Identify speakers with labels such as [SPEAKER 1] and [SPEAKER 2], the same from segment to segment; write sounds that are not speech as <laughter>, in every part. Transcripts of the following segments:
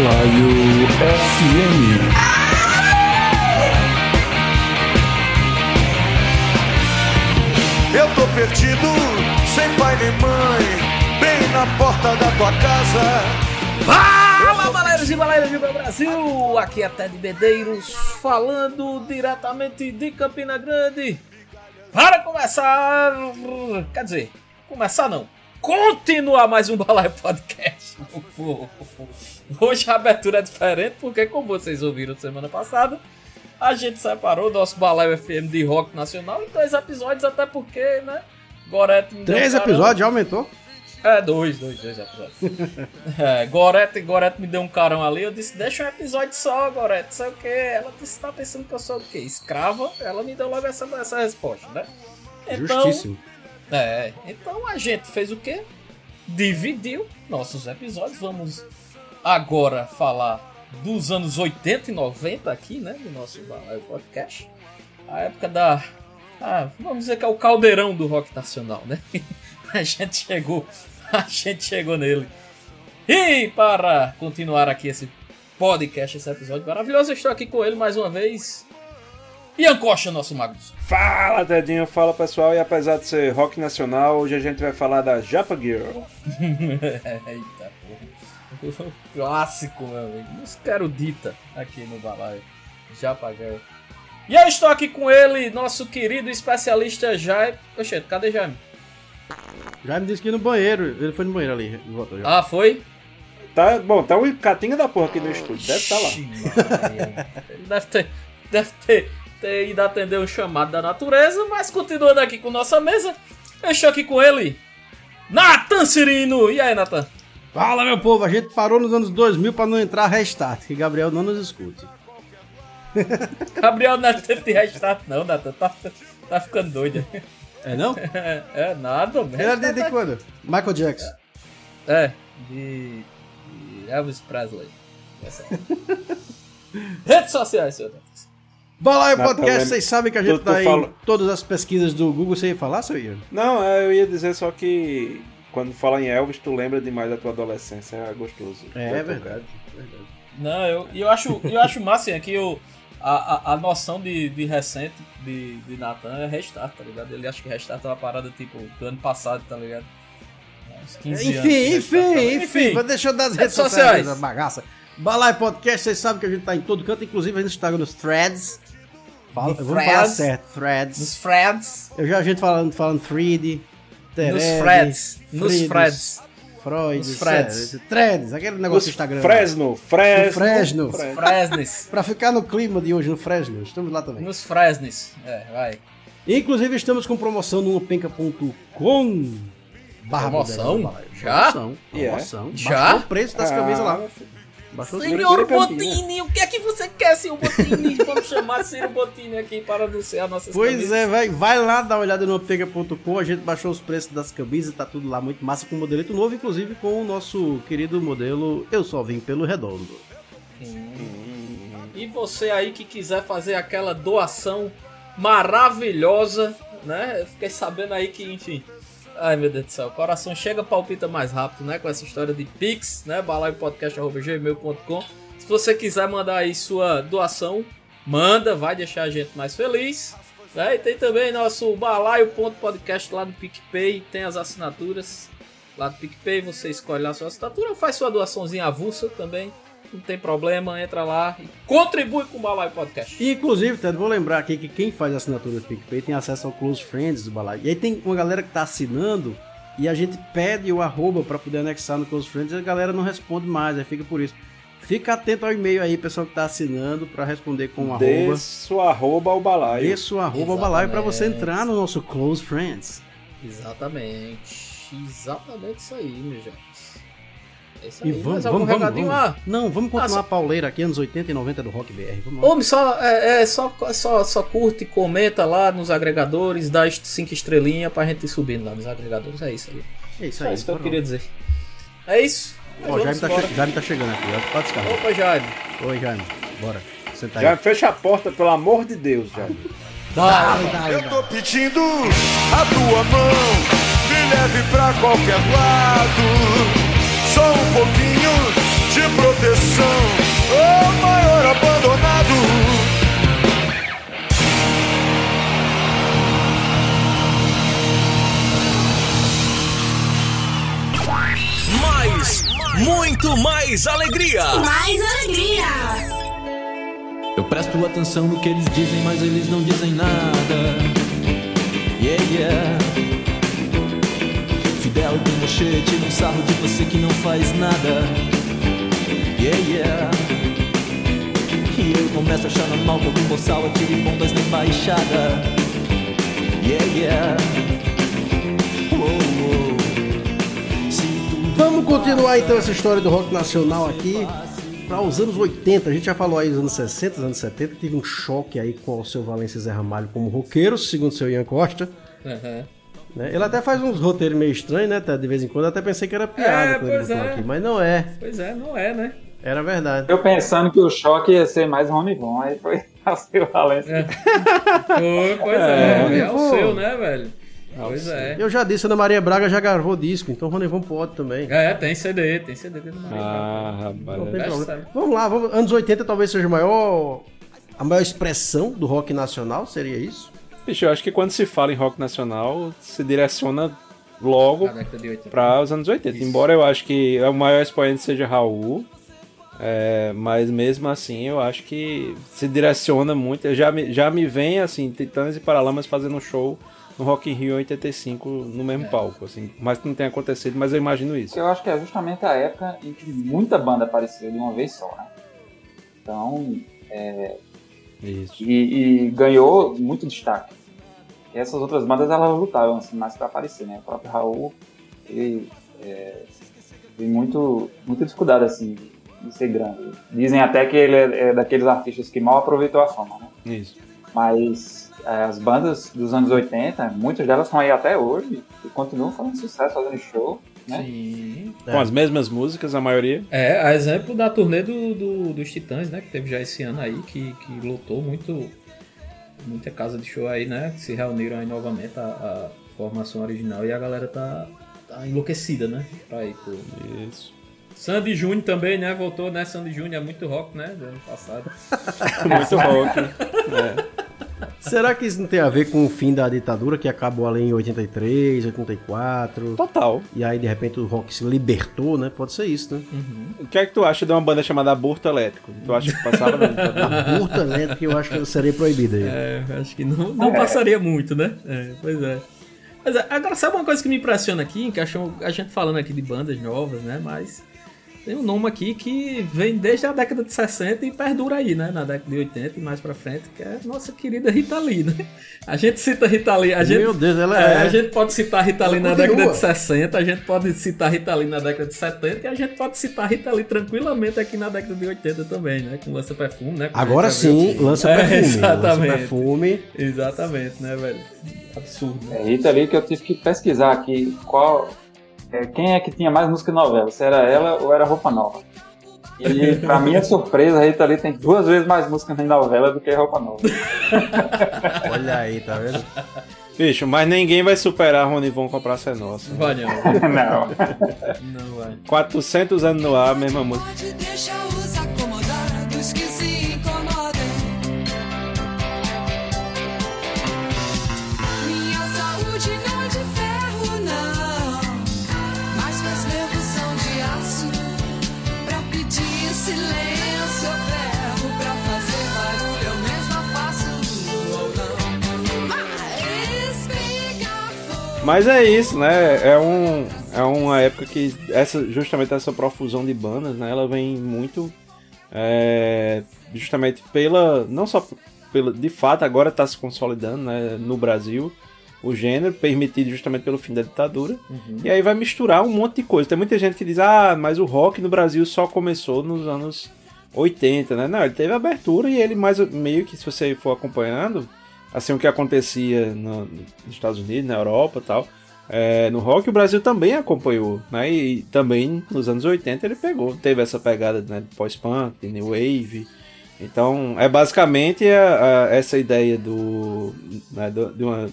[SPEAKER 1] Balaio FM.
[SPEAKER 2] Eu tô perdido, sem pai nem mãe, bem na porta da tua casa.
[SPEAKER 3] Fala, baleiros e baleiras do meu Brasil! Aqui é Ted Medeiros, falando diretamente de Campina Grande. Para começar. Quer dizer, começar não. Continuar mais um Balaio Podcast. <laughs> Hoje a abertura é diferente, porque, como vocês ouviram semana passada, a gente separou o nosso Balaio FM de rock nacional em dois episódios, até porque, né? Gorete me deu
[SPEAKER 4] Três
[SPEAKER 3] um
[SPEAKER 4] episódios, já aumentou?
[SPEAKER 3] É, dois, dois, dois episódios. <laughs> é, Gorete, Gorete me deu um carão ali, eu disse, deixa um episódio só, Gorete, sei o que. Ela disse, tá pensando que eu sou o quê? Escrava? Ela me deu logo essa, essa resposta, né? Então,
[SPEAKER 4] Justíssimo.
[SPEAKER 3] é, então a gente fez o quê? Dividiu nossos episódios. Vamos agora falar dos anos 80 e 90 aqui, né? Do nosso podcast. A época da. Ah, vamos dizer que é o caldeirão do rock nacional, né? <laughs> A gente chegou. <laughs> A gente chegou nele. E para continuar aqui esse podcast, esse episódio maravilhoso, estou aqui com ele mais uma vez. Ian Costa, nosso Magnus.
[SPEAKER 5] Fala, Tedinho, fala pessoal. E apesar de ser rock nacional, hoje a gente vai falar da Japa Girl. <laughs>
[SPEAKER 3] Eita porra. Clássico, meu amigo. Música erudita aqui no Balaio. Já paguei. E eu estou aqui com ele, nosso querido especialista Jaime. Oxe, cadê Jaime?
[SPEAKER 4] Já me disse que ia no banheiro. Ele foi no banheiro ali. Voltou já.
[SPEAKER 3] Ah, foi?
[SPEAKER 5] Tá, bom, tá o catinga da porra aqui no estúdio. Deve estar lá.
[SPEAKER 3] Maria. Ele deve ter, deve ter, ter ido atender um chamado da natureza, mas continuando aqui com nossa mesa, eu estou aqui com ele, Nathan Cirino. E aí, Nathan?
[SPEAKER 4] Fala, meu povo. A gente parou nos anos 2000 pra não entrar restart. Que Gabriel não nos escute. <laughs>
[SPEAKER 3] Gabriel não de restart, não, Nathan. Tá, tá ficando doido.
[SPEAKER 4] É não?
[SPEAKER 3] É, <laughs> é nada,
[SPEAKER 4] Ele era de, de quando? Michael Jackson.
[SPEAKER 3] É, de, de Elvis Presley. <laughs> Redes sociais, senhor.
[SPEAKER 4] Balaio
[SPEAKER 5] Mas,
[SPEAKER 4] Podcast,
[SPEAKER 5] eu
[SPEAKER 4] vocês sabem que a
[SPEAKER 5] tu-
[SPEAKER 4] gente
[SPEAKER 5] tu
[SPEAKER 4] tá em
[SPEAKER 5] fala-
[SPEAKER 4] todas as pesquisas do Google. Você ia falar, seu Ian?
[SPEAKER 5] Não, é, eu ia dizer só que quando fala em Elvis, tu lembra demais da tua adolescência. É gostoso.
[SPEAKER 4] É,
[SPEAKER 5] Vai
[SPEAKER 4] verdade.
[SPEAKER 3] Não, eu, eu acho, eu acho massa assim, que o, a, a, a noção de, de recente de, de Nathan é restart, tá ligado? Ele acha que restart é uma parada tipo do ano passado, tá ligado? Uns 15 anos de
[SPEAKER 4] Enfim,
[SPEAKER 3] restart, tá
[SPEAKER 4] enfim, enfim. Mas deixa eu dar as
[SPEAKER 3] Redes
[SPEAKER 4] redes sociais
[SPEAKER 3] sociais.
[SPEAKER 4] bagaça. Balaio Podcast, vocês sabem que a gente tá em todo canto. Inclusive a gente está nos threads. Fala, eu vou falar
[SPEAKER 3] threads.
[SPEAKER 4] certo, threads.
[SPEAKER 3] Nos Freds,
[SPEAKER 4] Eu já a gente falando, falando 3D,
[SPEAKER 3] nos Freds, nos Freds,
[SPEAKER 4] Freud,
[SPEAKER 3] Nos threads.
[SPEAKER 4] é, Threads, aquele negócio do Instagram.
[SPEAKER 5] Fresno, Fresno.
[SPEAKER 4] Fresno.
[SPEAKER 5] Fresno.
[SPEAKER 3] Fresnes,
[SPEAKER 4] Pra ficar no clima de hoje, no Fresno, estamos lá também.
[SPEAKER 3] nos Fresnes, é, vai.
[SPEAKER 4] Inclusive estamos com promoção no penca.com. barra
[SPEAKER 3] Promoção? Já?
[SPEAKER 4] Promoção,
[SPEAKER 5] E é?
[SPEAKER 4] promoção.
[SPEAKER 3] Já?
[SPEAKER 4] Baixou o preço das
[SPEAKER 5] Ah,
[SPEAKER 4] camisas lá. Baixou o.
[SPEAKER 3] Senhor. Botini, o que é que você quer, senhor Botini? Vamos chamar Ciro Botini aqui para anunciar nossas
[SPEAKER 4] Pois
[SPEAKER 3] camisas.
[SPEAKER 4] é, vai, vai lá dar uma olhada no pega.com. A gente baixou os preços das camisas, tá tudo lá muito massa com modelito novo, inclusive com o nosso querido modelo Eu Só Vim Pelo Redondo.
[SPEAKER 3] E você aí que quiser fazer aquela doação maravilhosa, né? Eu fiquei sabendo aí que, enfim. Ai meu Deus do céu, o coração chega, palpita mais rápido, né? Com essa história de Pix, né? balaiopodcast.gmail.com. Se você quiser mandar aí sua doação, manda, vai deixar a gente mais feliz. Né? E tem também nosso balaio.podcast lá no PicPay, tem as assinaturas lá do PicPay, você escolhe lá a sua assinatura, faz sua doaçãozinha avulsa também, não tem problema, entra lá e contribui com o Balaio Podcast.
[SPEAKER 4] E, inclusive, Ted, vou lembrar aqui que quem faz a assinatura do PicPay tem acesso ao Close Friends do Balaio. E aí tem uma galera que tá assinando e a gente pede o arroba pra poder anexar no Close Friends e a galera não responde mais, aí fica por isso. Fica atento ao e-mail aí, pessoal que tá assinando, pra responder com o arroba.
[SPEAKER 5] Dê sua arroba ao balaio.
[SPEAKER 4] Isso, arroba balaio pra você entrar no nosso Close Friends.
[SPEAKER 3] Exatamente, exatamente isso aí, meus jovens. É isso
[SPEAKER 4] E
[SPEAKER 3] aí,
[SPEAKER 4] vamos, vamos, vamos, vamos.
[SPEAKER 3] Ah,
[SPEAKER 4] Não, vamos continuar
[SPEAKER 3] só-
[SPEAKER 4] a pauleira aqui, anos 80 e 90 do Rock BR. Vamos lá.
[SPEAKER 3] Homem, só, é, é, só, só, só curte, comenta lá nos agregadores, dá as cinco estrelinhas pra gente ir subindo lá nos agregadores. É isso aí.
[SPEAKER 4] É isso
[SPEAKER 3] É
[SPEAKER 4] aí.
[SPEAKER 3] isso que eu queria dizer. É isso.
[SPEAKER 4] Ó,
[SPEAKER 3] Vamos
[SPEAKER 4] Jaime tá, che Jaime tá chegando aqui. Pode descarregar.
[SPEAKER 3] Opa, Jaime.
[SPEAKER 4] Oi, Jaime. Bora. Senta aí.
[SPEAKER 5] Já fecha a porta, pelo amor de Deus, já.
[SPEAKER 4] Dale, dale,
[SPEAKER 2] Eu tô pedindo a tua mão, me leve pra qualquer lado só um pouquinho de proteção. O maior abandonado.
[SPEAKER 6] Mais, muito mais alegria.
[SPEAKER 7] Mais alegria.
[SPEAKER 8] Eu presto atenção no que eles dizem, mas eles não dizem nada. Yeah, yeah. Tiram um sarro de você que não faz nada. Yeah, yeah. E eu começo a achar normal que algum boçal atire bombas na embaixada. Yeah, yeah. Uou, uou.
[SPEAKER 4] Vamos continuar então essa história do rock nacional aqui para os anos 80. A gente já falou aí dos anos 60, anos 70, teve um choque aí com o seu Valência Zé Ramalho como roqueiro, segundo o seu Ian Costa.
[SPEAKER 3] Uhum.
[SPEAKER 4] Né? Ele até faz uns roteiros meio estranhos, né? De vez em quando eu até pensei que era piada
[SPEAKER 3] É,
[SPEAKER 4] quando ele
[SPEAKER 3] é.
[SPEAKER 4] aqui, mas não é.
[SPEAKER 3] Pois é, não é, né?
[SPEAKER 4] Era verdade.
[SPEAKER 9] Eu pensando que o choque ia ser mais Rony Von, aí foi <laughs> o Valência.
[SPEAKER 3] É. Foi, pois é,
[SPEAKER 4] É,
[SPEAKER 3] é, o seu, né, velho? Pois é.
[SPEAKER 4] Eu já disse, Ana Maria Braga já gravou disco, então o Ronivon pode também.
[SPEAKER 3] É, tem CD, tem CD dele na
[SPEAKER 5] Ah,
[SPEAKER 4] Não
[SPEAKER 5] rapaz.
[SPEAKER 4] tem
[SPEAKER 3] Best
[SPEAKER 4] problema.
[SPEAKER 3] seller.
[SPEAKER 4] Vamos lá, vamos- anos 80 talvez seja o maior. A maior expressão do rock nacional, seria isso?
[SPEAKER 5] Bicho, eu acho que quando se fala em rock nacional, se direciona logo
[SPEAKER 3] Na década de 80.
[SPEAKER 5] para os anos 80.
[SPEAKER 3] Isso.
[SPEAKER 5] Embora eu acho que o maior expoente seja Raul, é, mas mesmo assim eu acho que se direciona muito. Eu já, me, já me vem assim, Titãs e Paralamas fazendo um show no Rock in Rio 85 no mesmo palco, assim, mas que não tenha acontecido, mas eu imagino isso.
[SPEAKER 9] Eu acho que é justamente a época em que muita banda apareceu de uma vez só, né? Então,
[SPEAKER 5] Isso.
[SPEAKER 9] e, e ganhou muito destaque. E essas outras bandas, elas lutaram assim, mais pra aparecer, né? O próprio Raul, ele é, tem muito, muita dificuldade, assim, de ser grande. Dizem até que ele é, é daqueles artistas que mal aproveitou a fama, né?
[SPEAKER 5] Isso.
[SPEAKER 9] Mas é, as bandas dos anos 80, muitas delas estão aí até hoje e continuam fazendo sucesso, fazendo show, né?
[SPEAKER 3] Sim.
[SPEAKER 4] É.
[SPEAKER 5] Com as mesmas músicas, a maioria.
[SPEAKER 3] É, a exemplo da turnê do, do- dos Titãs, né? Que teve já esse ano aí, que, que lotou muito. Muita casa de show aí, né? Que se reuniram aí novamente a, a formação original e a galera tá, tá enlouquecida, né? Pra ir pro.
[SPEAKER 5] Isso.
[SPEAKER 3] Sandy Júnior também, né? Voltou, né? Sandy Júnior é muito rock, né? Do ano passado. <laughs>
[SPEAKER 5] Muito rock. <laughs> É.
[SPEAKER 4] Será que isso não tem a ver com o fim da ditadura que acabou ali em 83, 84?
[SPEAKER 5] Total.
[SPEAKER 4] E aí de repente o rock se libertou, né? Pode ser isso, né?
[SPEAKER 5] O que é que tu acha de uma banda chamada Aborto Elétrico? Tu acha que passava na ditadura? <laughs>
[SPEAKER 4] Aborto elétrico eu acho que seria proibido aí.
[SPEAKER 3] É, acho que não, não passaria muito, né? É, pois é. Mas é, agora, sabe uma coisa que me impressiona aqui? Que acham a gente falando aqui de bandas novas, né? Mas tem um nome aqui que vem desde a década de 60 e perdura aí, né? Na década de 80 e mais pra frente, que é nossa querida Rita Lee, né? A gente cita Rita Lee, a gente,
[SPEAKER 4] Meu Deus, ela
[SPEAKER 3] é,
[SPEAKER 4] é.
[SPEAKER 3] a gente pode citar Rita Lee na
[SPEAKER 4] continua.
[SPEAKER 3] década de 60, a gente pode citar Rita Lee na década de 70 e a gente pode citar Rita Lee tranquilamente aqui na década de 80 também, né? Com Lança Perfume, né? Como a
[SPEAKER 4] Agora
[SPEAKER 3] gente já viu
[SPEAKER 4] sim, lança
[SPEAKER 3] É,
[SPEAKER 4] perfume. Lança
[SPEAKER 3] exatamente.
[SPEAKER 4] perfume.
[SPEAKER 3] Exatamente, né, velho? Absurdo. né?
[SPEAKER 9] É, Rita ali que eu tive que pesquisar aqui qual, é, quem é que tinha mais música em novela, se era ela ou era Roupa Nova. E pra minha <laughs> surpresa, a Rita Lee tem duas vezes mais música em novela do que Roupa Nova. <laughs>
[SPEAKER 4] Olha aí, tá vendo?
[SPEAKER 5] Bicho, mas ninguém vai superar Ronivon com a Praça é Nossa.
[SPEAKER 3] Vai não. <laughs>
[SPEAKER 9] Não.
[SPEAKER 3] Não vai.
[SPEAKER 5] 400 anos no ar, mesma música.
[SPEAKER 7] Mas
[SPEAKER 5] é isso, né? É, um, é uma época que essa, justamente essa profusão de bandas, né? Ela vem muito é, justamente pela. Não só pela. De fato, agora está se consolidando né, no Brasil o gênero, permitido justamente pelo fim da ditadura. E aí vai misturar um monte de coisa. Tem muita gente que diz, ah, mas o rock no Brasil só começou nos anos 80, né? Não, ele teve abertura e ele mais meio que, se você for acompanhando, assim o que acontecia no- nos Estados Unidos, na Europa tal. é, no rock o Brasil também acompanhou, né? E, também nos anos 80 ele pegou, teve essa pegada né, pós-punk, new wave. Então é basicamente a- a- essa ideia do, né, do- de uma,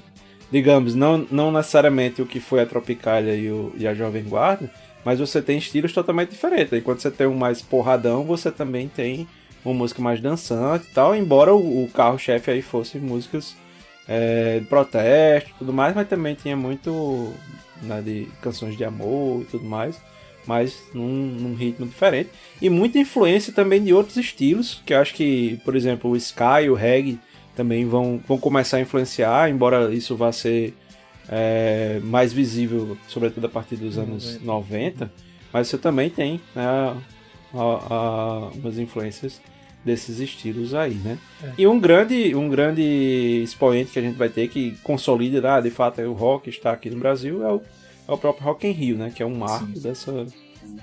[SPEAKER 5] digamos, não, não necessariamente o que foi a Tropicália e, o- e a Jovem Guarda, mas você tem estilos totalmente diferentes. Enquanto você tem um mais porradão, você também tem uma música mais dançante e tal, embora o, o carro-chefe aí fosse músicas é, de protesto e tudo mais, mas também tinha muito né, de canções de amor e tudo mais. mas num, num ritmo diferente. E muita influência também de outros estilos, que eu acho que, por exemplo, o Sky e o Reggae também vão, vão começar a influenciar, embora isso vá ser é, mais visível, sobretudo a partir dos anos 90, mas você também tem né, a- a- umas influências desses estilos aí, né? E um grande, um grande expoente que a gente vai ter que consolida, ah, de fato, o rock está aqui no Brasil é o, é o próprio Rock in Rio, né? Que é um marco dessa,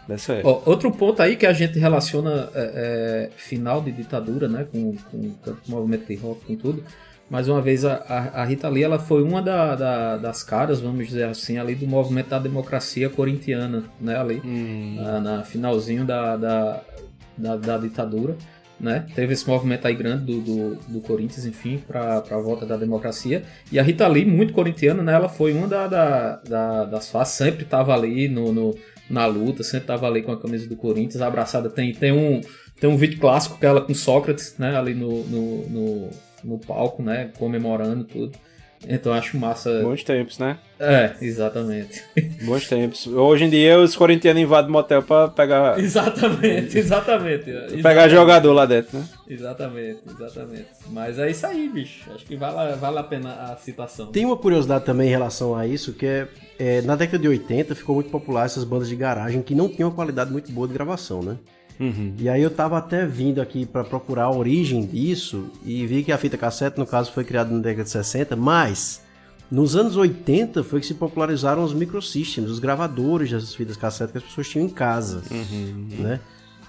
[SPEAKER 5] dessa época.
[SPEAKER 3] Ó, outro ponto aí que a gente relaciona é, é, final de ditadura, né, com, com tanto movimento de rock, com tudo. Mais uma vez, a, a- Rita Lee ela foi uma da- da- das caras, vamos dizer assim, ali do movimento da democracia corintiana, né, ali,
[SPEAKER 5] Hum,
[SPEAKER 3] na, na finalzinho da, da, da, da ditadura. Né? Teve esse movimento aí grande do, do, do Corinthians, enfim, para a volta da democracia. E a Rita Lee, muito corintiana, né? Ela foi uma da, da, da- das faces, sempre estava ali no, no- na luta, sempre estava ali com a camisa do Corinthians, abraçada. Tem, tem, um, tem um vídeo clássico que ela com Sócrates, né? Ali no, no, no, no palco, né? Comemorando tudo. Então eu acho massa.
[SPEAKER 5] bons tempos, né?
[SPEAKER 3] É, exatamente. <laughs>
[SPEAKER 5] Bons tempos. Hoje em dia os corintianos invadem motel pra pegar,
[SPEAKER 3] exatamente, exatamente.
[SPEAKER 5] pegar
[SPEAKER 3] Exatamente.
[SPEAKER 5] jogador lá dentro, né?
[SPEAKER 3] Exatamente, exatamente. Mas é isso aí, bicho. Acho que vale, vale a pena a citação.
[SPEAKER 4] Tem uma curiosidade também em relação a isso, que é, é, na década de 80 ficou muito popular essas bandas de garagem que não tinham uma qualidade muito boa de gravação, né?
[SPEAKER 5] Uhum.
[SPEAKER 4] E aí eu tava até vindo aqui pra procurar a origem disso e vi que a fita cassete, no caso, foi criada na década de 60, mas nos anos 80 foi que se popularizaram os microsystems, os gravadores dessas fitas cassete que as pessoas tinham em casa, né?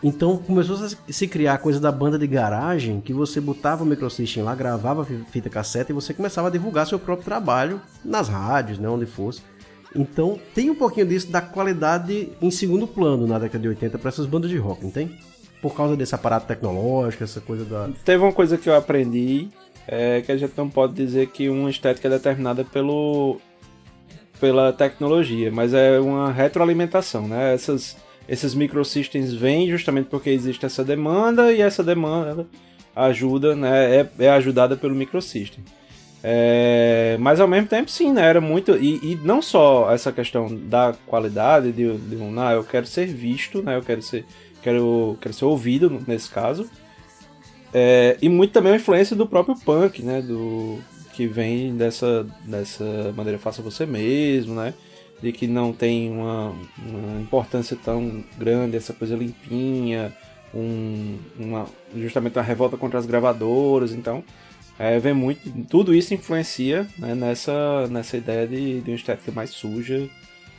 [SPEAKER 4] Então começou a se- criar a coisa da banda de garagem, que você botava o microsystem lá, gravava fita cassete e você começava a divulgar seu próprio trabalho nas rádios, né, onde fosse. Então tem um pouquinho disso da qualidade em segundo plano na década de 80 para essas bandas de rock, não tem? Por causa desse aparato tecnológico, essa coisa da.
[SPEAKER 5] Teve uma coisa que eu aprendi, é que a gente não pode dizer que uma estética é determinada pelo pela tecnologia, mas é uma retroalimentação, né? Essas, esses microsystems vêm justamente porque existe essa demanda e essa demanda ajuda, né? É, é ajudada pelo microsystem. É, mas ao mesmo tempo, sim, né? Era muito. E, e não só essa questão da qualidade, de, de um, ah, eu quero ser visto, né? Eu quero ser, quero, quero ser ouvido nesse caso. É, e muito também a influência do próprio punk, né? Do, que vem dessa, dessa maneira faça você mesmo, né? De que não tem uma, uma importância tão grande, essa coisa limpinha, um, uma, justamente uma revolta contra as gravadoras, então é, vem muito, tudo isso influencia né, nessa, nessa ideia de, de uma estética mais suja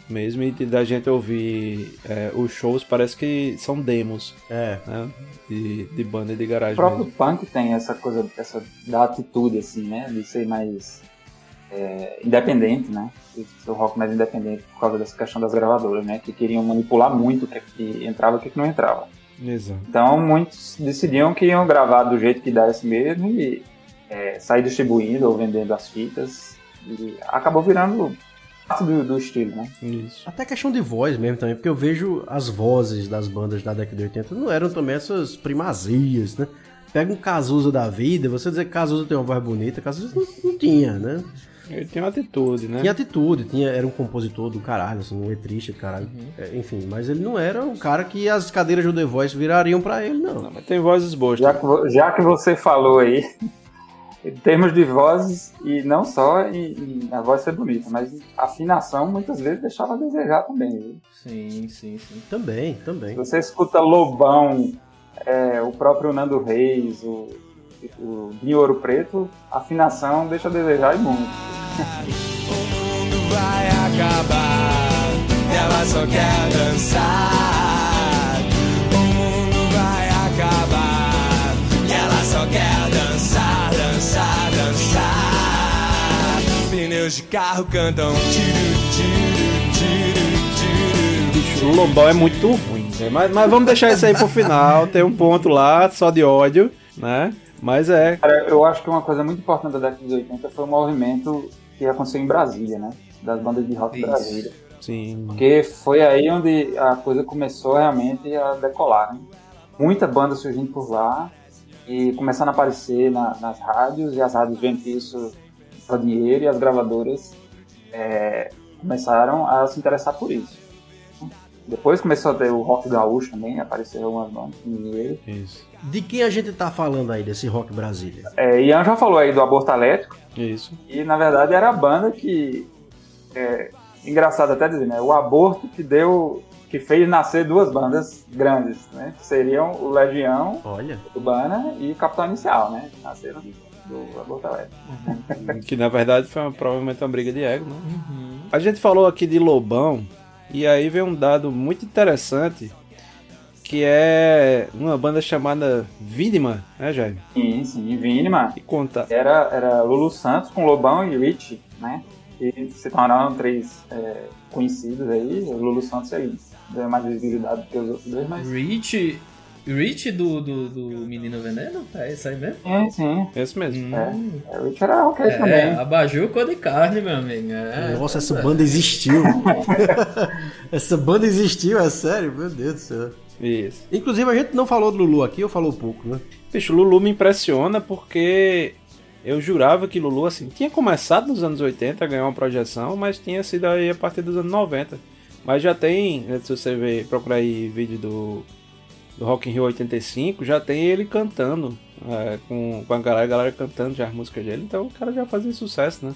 [SPEAKER 5] mesmo e da gente ouvir é, os shows parece que são demos
[SPEAKER 4] É.
[SPEAKER 5] né, de, de banda e de garagem
[SPEAKER 9] O próprio
[SPEAKER 5] mesmo.
[SPEAKER 9] punk tem essa coisa essa, da atitude, assim, né? De ser mais é, independente, né? De ser o rock mais independente por causa dessa questão das gravadoras, né? Que queriam manipular muito o que, é que entrava e o que, é que não entrava.
[SPEAKER 5] Exato.
[SPEAKER 9] Então muitos decidiam que iam gravar do jeito que desse mesmo e é, sair distribuindo ou vendendo as fitas. E acabou virando parte do, do estilo, né?
[SPEAKER 5] Isso.
[SPEAKER 4] Até questão de voz mesmo também, porque eu vejo as vozes das bandas da década de 80 não eram também essas primazias, né? Pega um Cazuza da vida, você dizer que Cazuza tem uma voz bonita, Cazuza não, não tinha, né?
[SPEAKER 5] Ele tem uma atitude, né?
[SPEAKER 4] Tinha atitude, tinha, era um compositor do caralho, assim, um letrista do caralho. É, enfim, mas ele não era um cara que as cadeiras do The Voice virariam pra ele, não.
[SPEAKER 5] Não, mas tem vozes boas.
[SPEAKER 9] Já que, já que você falou aí, em termos de vozes, e não só em, em a voz ser bonita, mas a afinação muitas vezes deixava a desejar também. viu?
[SPEAKER 3] Sim, sim, sim.
[SPEAKER 4] Também, também.
[SPEAKER 9] Se você escuta Lobão, é, o próprio Nando Reis, o, o Dinho Ouro Preto, a afinação deixa a desejar e muito.
[SPEAKER 6] O mundo vai acabar, ela só quer dançar. Pneus de carro cantam
[SPEAKER 5] o Lobão é muito ruim, né? mas, mas vamos deixar isso aí pro final. Tem um ponto lá, só de ódio, né? Mas é.
[SPEAKER 9] Cara, eu acho que uma coisa muito importante da década de 80 foi o movimento que aconteceu em Brasília, né? Das bandas de rock. Brasília.
[SPEAKER 5] Sim.
[SPEAKER 9] Porque foi aí onde a coisa começou realmente a decolar, né? Muita banda surgindo por lá e começando a aparecer na- nas rádios, e as rádios vendo que isso para dinheiro e as gravadoras é, começaram a se interessar por isso. Depois começou a ter o rock gaúcho também, apareceram algumas bandas no meio.
[SPEAKER 5] Isso.
[SPEAKER 4] De quem a gente tá falando aí desse rock Brasília?
[SPEAKER 9] É, Ian já falou aí do Aborto Elétrico,
[SPEAKER 5] Isso.
[SPEAKER 9] e na verdade era a banda que. É, engraçado até dizer, né? O aborto que deu. que fez nascer duas bandas grandes, né? Que seriam o Legião
[SPEAKER 4] Olha.
[SPEAKER 9] Urbana e Capital Inicial, né? Que nasceram do Aborto Elétrico.
[SPEAKER 5] Que na verdade foi uma- provavelmente uma briga de ego, né? A gente falou aqui de Lobão, e aí vem um dado muito interessante, que é uma banda chamada Vinima, né, Jaime?
[SPEAKER 9] Sim, sim, Vinima.
[SPEAKER 5] E conta.
[SPEAKER 9] Era, era Lulu Santos com Lobão e Rich, né? E se tornaram três é, conhecidos aí. O Lulu Santos aí deu mais visibilidade do que os outros dois, mas.
[SPEAKER 3] Rich. Rich do, do, do Menino Veneno? É isso aí mesmo?
[SPEAKER 9] Sim, sim.
[SPEAKER 5] Esse mesmo.
[SPEAKER 9] É, é, o Rich era ok
[SPEAKER 3] É,
[SPEAKER 9] também.
[SPEAKER 3] abajur cor de carne, meu amigo. É,
[SPEAKER 4] Nossa, essa
[SPEAKER 3] é.
[SPEAKER 4] banda existiu. <laughs> essa banda existiu, é sério? Meu Deus do céu.
[SPEAKER 5] Isso.
[SPEAKER 4] Inclusive, a gente não falou do Lulu aqui, ou falou pouco, né?
[SPEAKER 5] Bicho, Lulu me impressiona porque eu jurava que Lulu, assim, tinha começado nos anos 80 a ganhar uma projeção, mas tinha sido aí a partir dos anos 90. Mas já tem, né, se você ver, procurar aí vídeo do, do Rock in Rio 85, já tem ele cantando, é, com, com a galera, a galera cantando já as músicas dele, então o cara já fazia sucesso, né?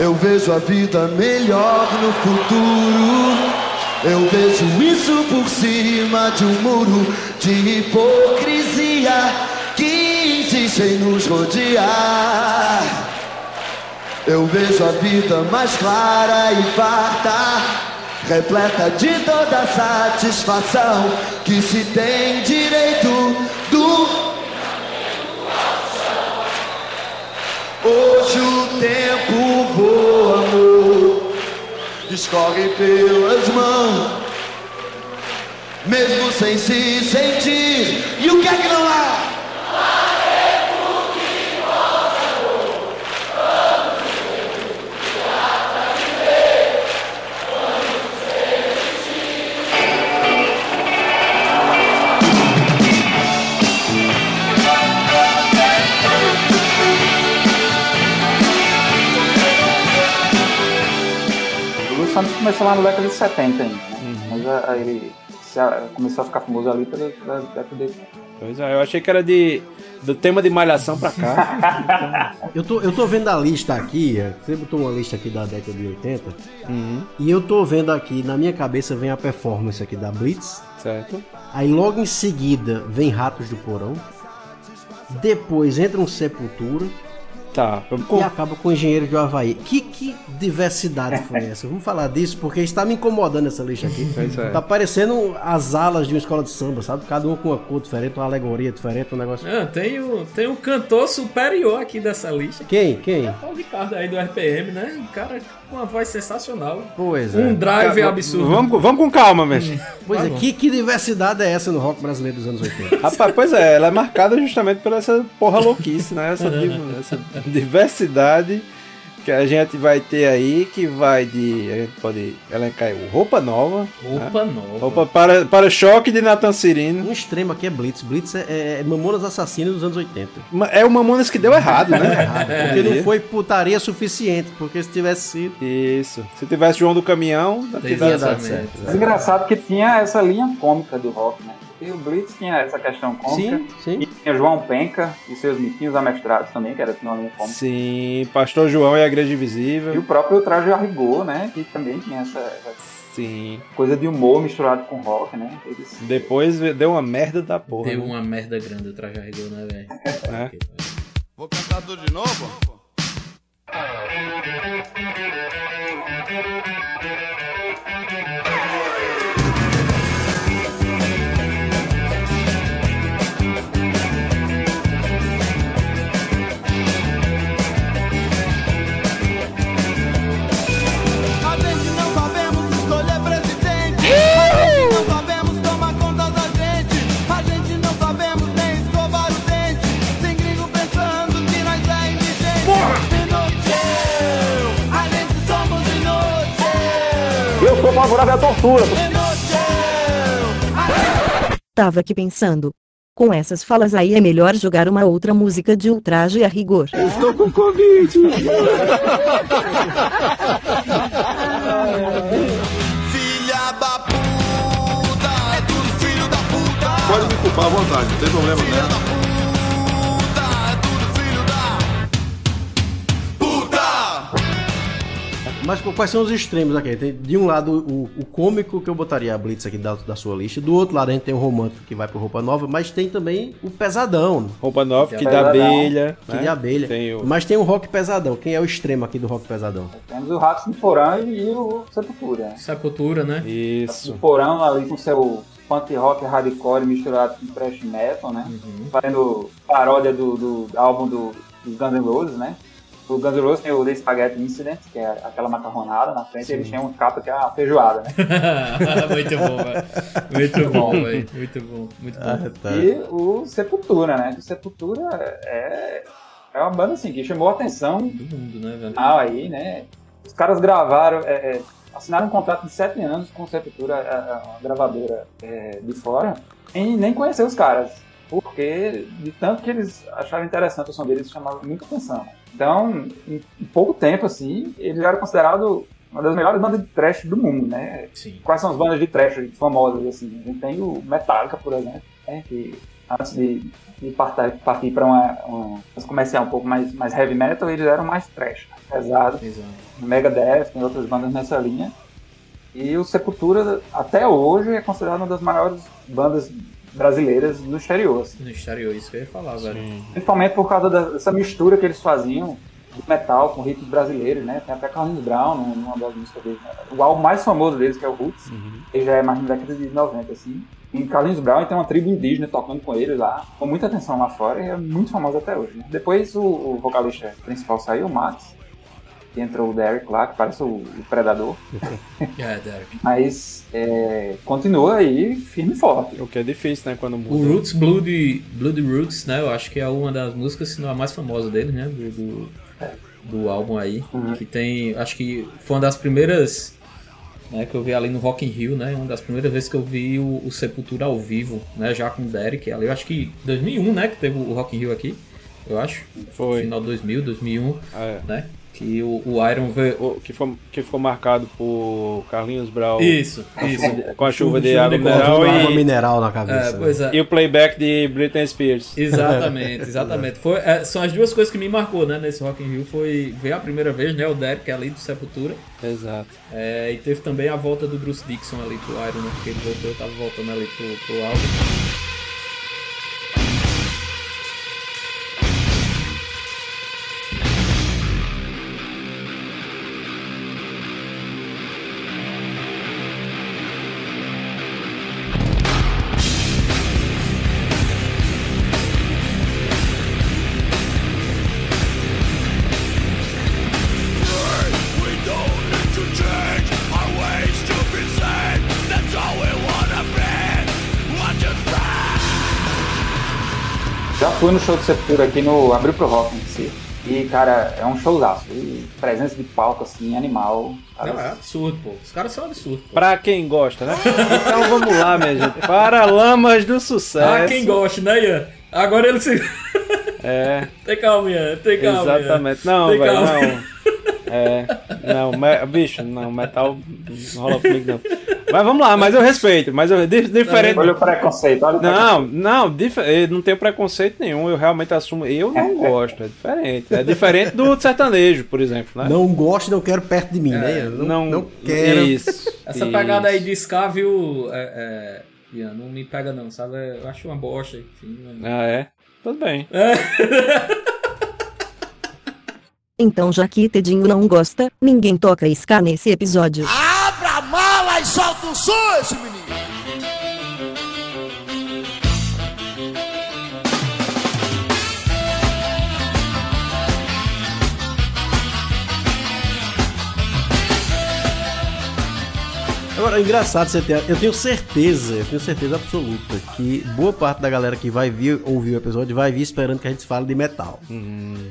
[SPEAKER 2] Eu vejo a vida melhor no futuro. Eu vejo isso por cima de um muro de hipocrisia que insiste em nos rodear. Eu vejo a vida mais clara e farta, repleta de toda satisfação que se tem direito do Hoje o tempo voa, amor, escorre pelas mãos, mesmo sem se sentir. E o que é que não há?
[SPEAKER 9] O Lulu Santos começou lá na década de 70 ainda, né? Mas a- aí ele se a- começou a ficar famoso ali pela, pela década de
[SPEAKER 5] Pois é, eu achei que era de do tema de malhação pra cá. <laughs>
[SPEAKER 4] Eu tô, eu tô vendo a lista aqui, é, você botou uma lista aqui da década de 80,
[SPEAKER 5] Uhum,
[SPEAKER 4] e eu tô vendo aqui, na minha cabeça vem a performance aqui da Blitz,
[SPEAKER 5] certo?
[SPEAKER 4] aí logo em seguida vem Ratos do Porão, depois entra um Sepultura
[SPEAKER 5] Tá, vamos
[SPEAKER 4] e
[SPEAKER 5] com.
[SPEAKER 4] acaba com Engenheiro de Havaí. Que, que diversidade foi essa? Vamos falar disso porque está me incomodando essa lista aqui. <laughs>
[SPEAKER 5] Pois é.
[SPEAKER 4] Tá parecendo as alas de uma escola de samba, sabe? Cada uma com uma cor diferente, uma alegoria diferente, um negócio.
[SPEAKER 3] Ah, tem, o, tem um cantor superior aqui dessa lista.
[SPEAKER 4] Quem? Quem?
[SPEAKER 3] O Ricardo aí do RPM, né? Um cara com uma voz sensacional.
[SPEAKER 4] Pois é.
[SPEAKER 3] Um drive absurdo.
[SPEAKER 5] Vamos, com- vamos com calma, mesmo.
[SPEAKER 4] Pois é,
[SPEAKER 3] Tá bom.
[SPEAKER 4] que, que diversidade é essa no rock brasileiro dos anos 80? <laughs>
[SPEAKER 5] Rapaz, pois é, ela é marcada justamente por essa porra louquice, né? Essa, <laughs> essa diversidade que a gente vai ter aí, que vai de. A gente pode elencar aí o Roupa Nova. né?
[SPEAKER 3] Roupa nova.
[SPEAKER 5] Roupa para, para choque de Nathan Cirino.
[SPEAKER 4] Um extremo aqui é Blitz. Blitz é, é, é Mamonas Assassinas dos anos 80.
[SPEAKER 5] Ma- É o Mamonas que deu errado, né? <laughs>
[SPEAKER 4] Porque não foi putaria suficiente, porque se tivesse sido.
[SPEAKER 5] Isso. Se tivesse João do Caminhão, não
[SPEAKER 3] Teria dado certo.
[SPEAKER 9] engraçado que tinha essa linha cômica do rock, né? E o Blitz tinha essa questão cômica.
[SPEAKER 4] Sim, sim.
[SPEAKER 9] E tinha João Penca e seus miquinhos amestrados também, que era linha cômica.
[SPEAKER 5] Sim, Pastor João e a Igreja
[SPEAKER 9] E
[SPEAKER 5] Invisível.
[SPEAKER 9] o próprio Traje a Rigor, né? Que também tinha essa, essa
[SPEAKER 5] Sim.
[SPEAKER 9] coisa de humor misturado com rock, né? Eles...
[SPEAKER 5] Depois deu uma merda da porra.
[SPEAKER 3] Deu
[SPEAKER 5] né?
[SPEAKER 3] uma merda grande o traje a rigor, né, velho?
[SPEAKER 5] É.
[SPEAKER 2] Vou cantar tudo de novo?
[SPEAKER 9] Favorável à tortura.
[SPEAKER 10] Tava aqui pensando. Com essas falas aí é melhor jogar uma outra música de ultraje a rigor.
[SPEAKER 6] Estou com Covid. Filha da puta, é tudo filho da puta.
[SPEAKER 1] Pode me culpar à vontade, não tem problema
[SPEAKER 6] Filha
[SPEAKER 4] Mas qu- quais são os extremos aqui? Tem de um lado o, o cômico que eu botaria a Blitz aqui da, da sua lista, do outro lado a gente tem o romântico que vai pro roupa nova, mas tem também o pesadão,
[SPEAKER 5] Roupa nova, que
[SPEAKER 9] Tem
[SPEAKER 5] da abelha.
[SPEAKER 4] que
[SPEAKER 5] né?
[SPEAKER 4] de abelha.
[SPEAKER 5] Tem o...
[SPEAKER 4] Mas tem o rock pesadão. Quem é o extremo aqui do rock pesadão?
[SPEAKER 9] Temos o Ratos no Porão e o Sepultura. né?
[SPEAKER 3] Sepultura, né?
[SPEAKER 5] Isso.
[SPEAKER 9] O Porão ali com seu punk rock hardcore misturado com thrash metal, né? Fazendo paródia do, do álbum do, dos Guns N' Roses, né? O Guns N' Roses tem o The Spaghetti Incident, que é aquela macarronada na frente, e eles têm um capa que é a feijoada, né? <laughs>
[SPEAKER 3] muito bom, velho. Muito bom, <laughs> velho. Muito bom, muito bom.
[SPEAKER 4] tá.
[SPEAKER 9] E o Sepultura, né? O Sepultura é, é uma banda assim que chamou a atenção
[SPEAKER 3] Do mundo, né, velho?
[SPEAKER 9] Ah, aí, né? Os caras gravaram, é, é, assinaram um contrato de sete anos com a Sepultura, a, a- a gravadora é, de fora, e nem conhecer os caras. Porque de tanto que eles acharam interessante o som deles, chamava muita atenção. Então, em, pouco tempo, assim, eles eram considerados uma das melhores bandas de trash do mundo, né?
[SPEAKER 3] Sim.
[SPEAKER 9] Quais são as bandas de trash famosas, assim? A gente tem o Metallica, por exemplo, né? Que antes de, de partir, partir para uma, uma uma comercial um pouco mais, mais heavy metal, eles eram mais trash, pesado.
[SPEAKER 3] Exato.
[SPEAKER 9] Megadeth, tem outras bandas nessa linha. E o Sepultura, até hoje, é considerado uma das maiores bandas brasileiras no exterior. assim.
[SPEAKER 3] No exterior, isso que eu ia falar, velho.
[SPEAKER 9] Principalmente por causa da- dessa mistura que eles faziam do metal com ritmos brasileiros, né? Tem até Carlinhos Brown num- numa das músicas deles. né? O álbum mais famoso deles, que é o Roots, ele já é mais na década de 90, assim. Em Carlinhos Brown tem uma tribo indígena tocando com eles lá, com muita atenção lá fora, e é muito famoso até hoje. né? Depois o, o vocalista principal saiu, o Max, que entrou o Derek lá, que parece o, o Predador. <laughs>
[SPEAKER 3] É, Derek.
[SPEAKER 9] Mas é, continua aí firme e forte.
[SPEAKER 5] O que é difícil, né? Quando
[SPEAKER 3] O
[SPEAKER 5] muda.
[SPEAKER 3] Roots Blood, Blood Roots, né? Eu acho que é uma das músicas, se não a mais famosa dele, né? Do, do, do álbum aí.
[SPEAKER 9] Uhum.
[SPEAKER 3] Que tem. Acho que foi uma das primeiras. Né, que eu vi ali no Rock in Rio, né? Uma das primeiras vezes que eu vi o, o Sepultura ao vivo, né? Já com o Derek ali. Eu acho que 2001, né? Que teve o Rock in Rio aqui. Eu acho.
[SPEAKER 5] Foi.
[SPEAKER 3] Final 2000, 2001,
[SPEAKER 5] É.
[SPEAKER 3] né? Que o, o Iron veio.
[SPEAKER 5] O que, foi, que ficou marcado por Carlinhos Brown
[SPEAKER 3] Isso, isso.
[SPEAKER 5] com a chuva de água mineral
[SPEAKER 4] Botando água
[SPEAKER 5] e,
[SPEAKER 4] mineral na
[SPEAKER 3] É,
[SPEAKER 4] cabeça.
[SPEAKER 3] pois é.
[SPEAKER 5] e o playback de Britney Spears.
[SPEAKER 3] Exatamente, exatamente. Foi, é, são as duas coisas que me marcou, né, nesse Rock in Rio. Foi ver a primeira vez, né, o Derek ali do Sepultura.
[SPEAKER 5] Exato.
[SPEAKER 3] É, e teve também a volta do Bruce Dixon ali pro Iron, né, porque ele voltou, tava voltando ali pro, pro álbum.
[SPEAKER 9] Fui no show do Sepultura aqui no Abril pro Rock em si. E, cara, é um showzaço. E presença de palco, assim, animal. Cara,
[SPEAKER 3] Não, é absurdo, pô. Os caras são absurdos, pô.
[SPEAKER 5] Pra quem gosta, né? Então vamos lá, minha gente. Para Lamas do Sucesso.
[SPEAKER 3] Ah, quem gosta, né, Ian? Agora ele se.
[SPEAKER 5] É, <laughs>
[SPEAKER 3] tem calma, Ian. Tem calma. Ian.
[SPEAKER 5] exatamente. Não,
[SPEAKER 3] Tem
[SPEAKER 5] velho, não. É, não, me- bicho, não, metal não rola comigo não. Mas vamos lá, mas eu respeito, mas eu, di- diferente.
[SPEAKER 9] Olha o preconceito, olha o
[SPEAKER 5] Não, não, dif- não tenho preconceito nenhum, eu realmente assumo. Eu não <laughs> gosto, é diferente. É diferente do sertanejo, por exemplo, né?
[SPEAKER 4] Não gosto, não quero perto de mim, né? Eu Não, não, quero.
[SPEAKER 5] Isso.
[SPEAKER 3] Essa
[SPEAKER 5] isso.
[SPEAKER 3] pegada aí de ska, viu, é, é, Ian, não me pega não, sabe? Eu acho uma bosta, enfim. né?
[SPEAKER 5] Ah, é? Tudo bem.
[SPEAKER 10] Então já que Tedinho não gosta, ninguém toca ska nesse episódio.
[SPEAKER 6] Abra a mala e solta o som, esse menino.
[SPEAKER 4] Agora, é engraçado você ter. Eu tenho certeza, eu tenho certeza absoluta que boa parte da galera que vai vir ouvir o episódio vai vir esperando que a gente fale de metal.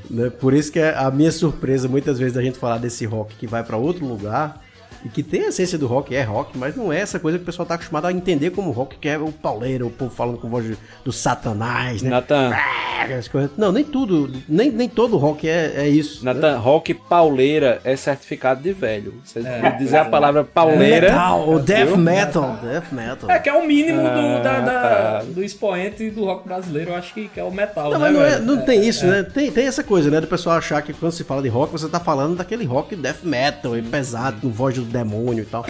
[SPEAKER 4] Né? Por isso que é a minha surpresa, muitas vezes, da gente falar desse rock que vai pra outro lugar, e que tem a essência do rock, é rock, mas não é essa coisa que o pessoal tá acostumado a entender como rock, que é o pauleiro, o povo falando com voz de- do satanás, né?
[SPEAKER 5] Natan,
[SPEAKER 4] As coisas- Não, nem tudo, nem, nem todo rock é, é isso. né?
[SPEAKER 5] Natan, rock pauleira é certificado de velho. Você dizer a palavra pauleira.
[SPEAKER 4] Metal, o death metal, death metal.
[SPEAKER 3] É que é o mínimo do, da- da-
[SPEAKER 5] tá.
[SPEAKER 3] do expoente do rock brasileiro, eu acho que, que é o metal,
[SPEAKER 4] Não,
[SPEAKER 3] né,
[SPEAKER 4] mas não, é- não tem isso, né? Tem, tem essa coisa, né? Do pessoal achar que quando se fala de rock, você tá falando daquele rock death metal, e pesado, com voz do demônio e tal.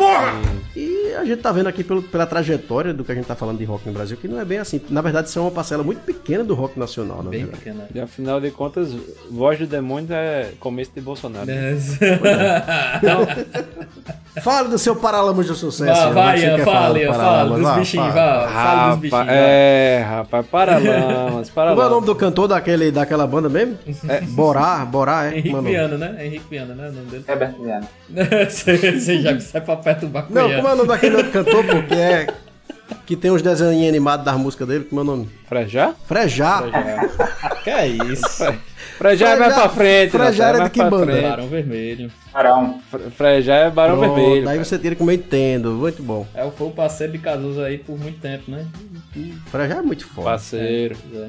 [SPEAKER 4] E a gente tá vendo aqui pelo- pela trajetória do que a gente tá falando de rock no Brasil, que não é bem assim. Na verdade, isso é uma parcela muito pequena do rock nacional, na
[SPEAKER 3] Bem
[SPEAKER 4] verdade.
[SPEAKER 3] pequena.
[SPEAKER 5] E afinal de contas, voz do demônio é começo de Bolsonaro.
[SPEAKER 3] É. <laughs>
[SPEAKER 4] Fala do seu Paralamas de Sucesso.
[SPEAKER 3] Vai,
[SPEAKER 4] Ian,
[SPEAKER 3] vai,
[SPEAKER 4] quer
[SPEAKER 3] fala,
[SPEAKER 4] do
[SPEAKER 3] fala
[SPEAKER 4] Paralamas?
[SPEAKER 3] dos bichinhos,
[SPEAKER 4] fala.
[SPEAKER 3] dos bichinhos.
[SPEAKER 5] É, rapaz, Paralamas, <laughs>
[SPEAKER 4] Como é o nome
[SPEAKER 5] Paralamas.
[SPEAKER 4] do cantor daquele, daquela banda mesmo? É, Borá, Borá, é?
[SPEAKER 3] Henrique
[SPEAKER 4] Como é o nome?
[SPEAKER 3] Viana, né? Henrique Viana, né? O nome dele.
[SPEAKER 9] Herbert Viana. <laughs>
[SPEAKER 3] Você você já sai pra perturbar com
[SPEAKER 4] Não,
[SPEAKER 3] Ian.
[SPEAKER 4] como é o nome daquele outro cantor, pô, que é... Que tem uns desenhos animados das músicas dele, como é o nome?
[SPEAKER 5] Frejá?
[SPEAKER 4] Frejá.
[SPEAKER 3] Que é isso?
[SPEAKER 5] Frejá é mais pra frente,
[SPEAKER 4] Frejá
[SPEAKER 5] Natan,
[SPEAKER 4] era
[SPEAKER 5] é
[SPEAKER 4] de que banda?
[SPEAKER 5] frente.
[SPEAKER 3] Barão Vermelho.
[SPEAKER 9] Arão.
[SPEAKER 5] Fre- Frejá é Barão
[SPEAKER 4] Pronto,
[SPEAKER 5] Vermelho.
[SPEAKER 4] Daí
[SPEAKER 5] cara.
[SPEAKER 4] você tira como eu entendo, muito bom.
[SPEAKER 3] É, eu fui o parceiro de Cazuza aí por muito tempo, né?
[SPEAKER 4] Frejá é muito foda.
[SPEAKER 5] Parceiro.
[SPEAKER 3] É.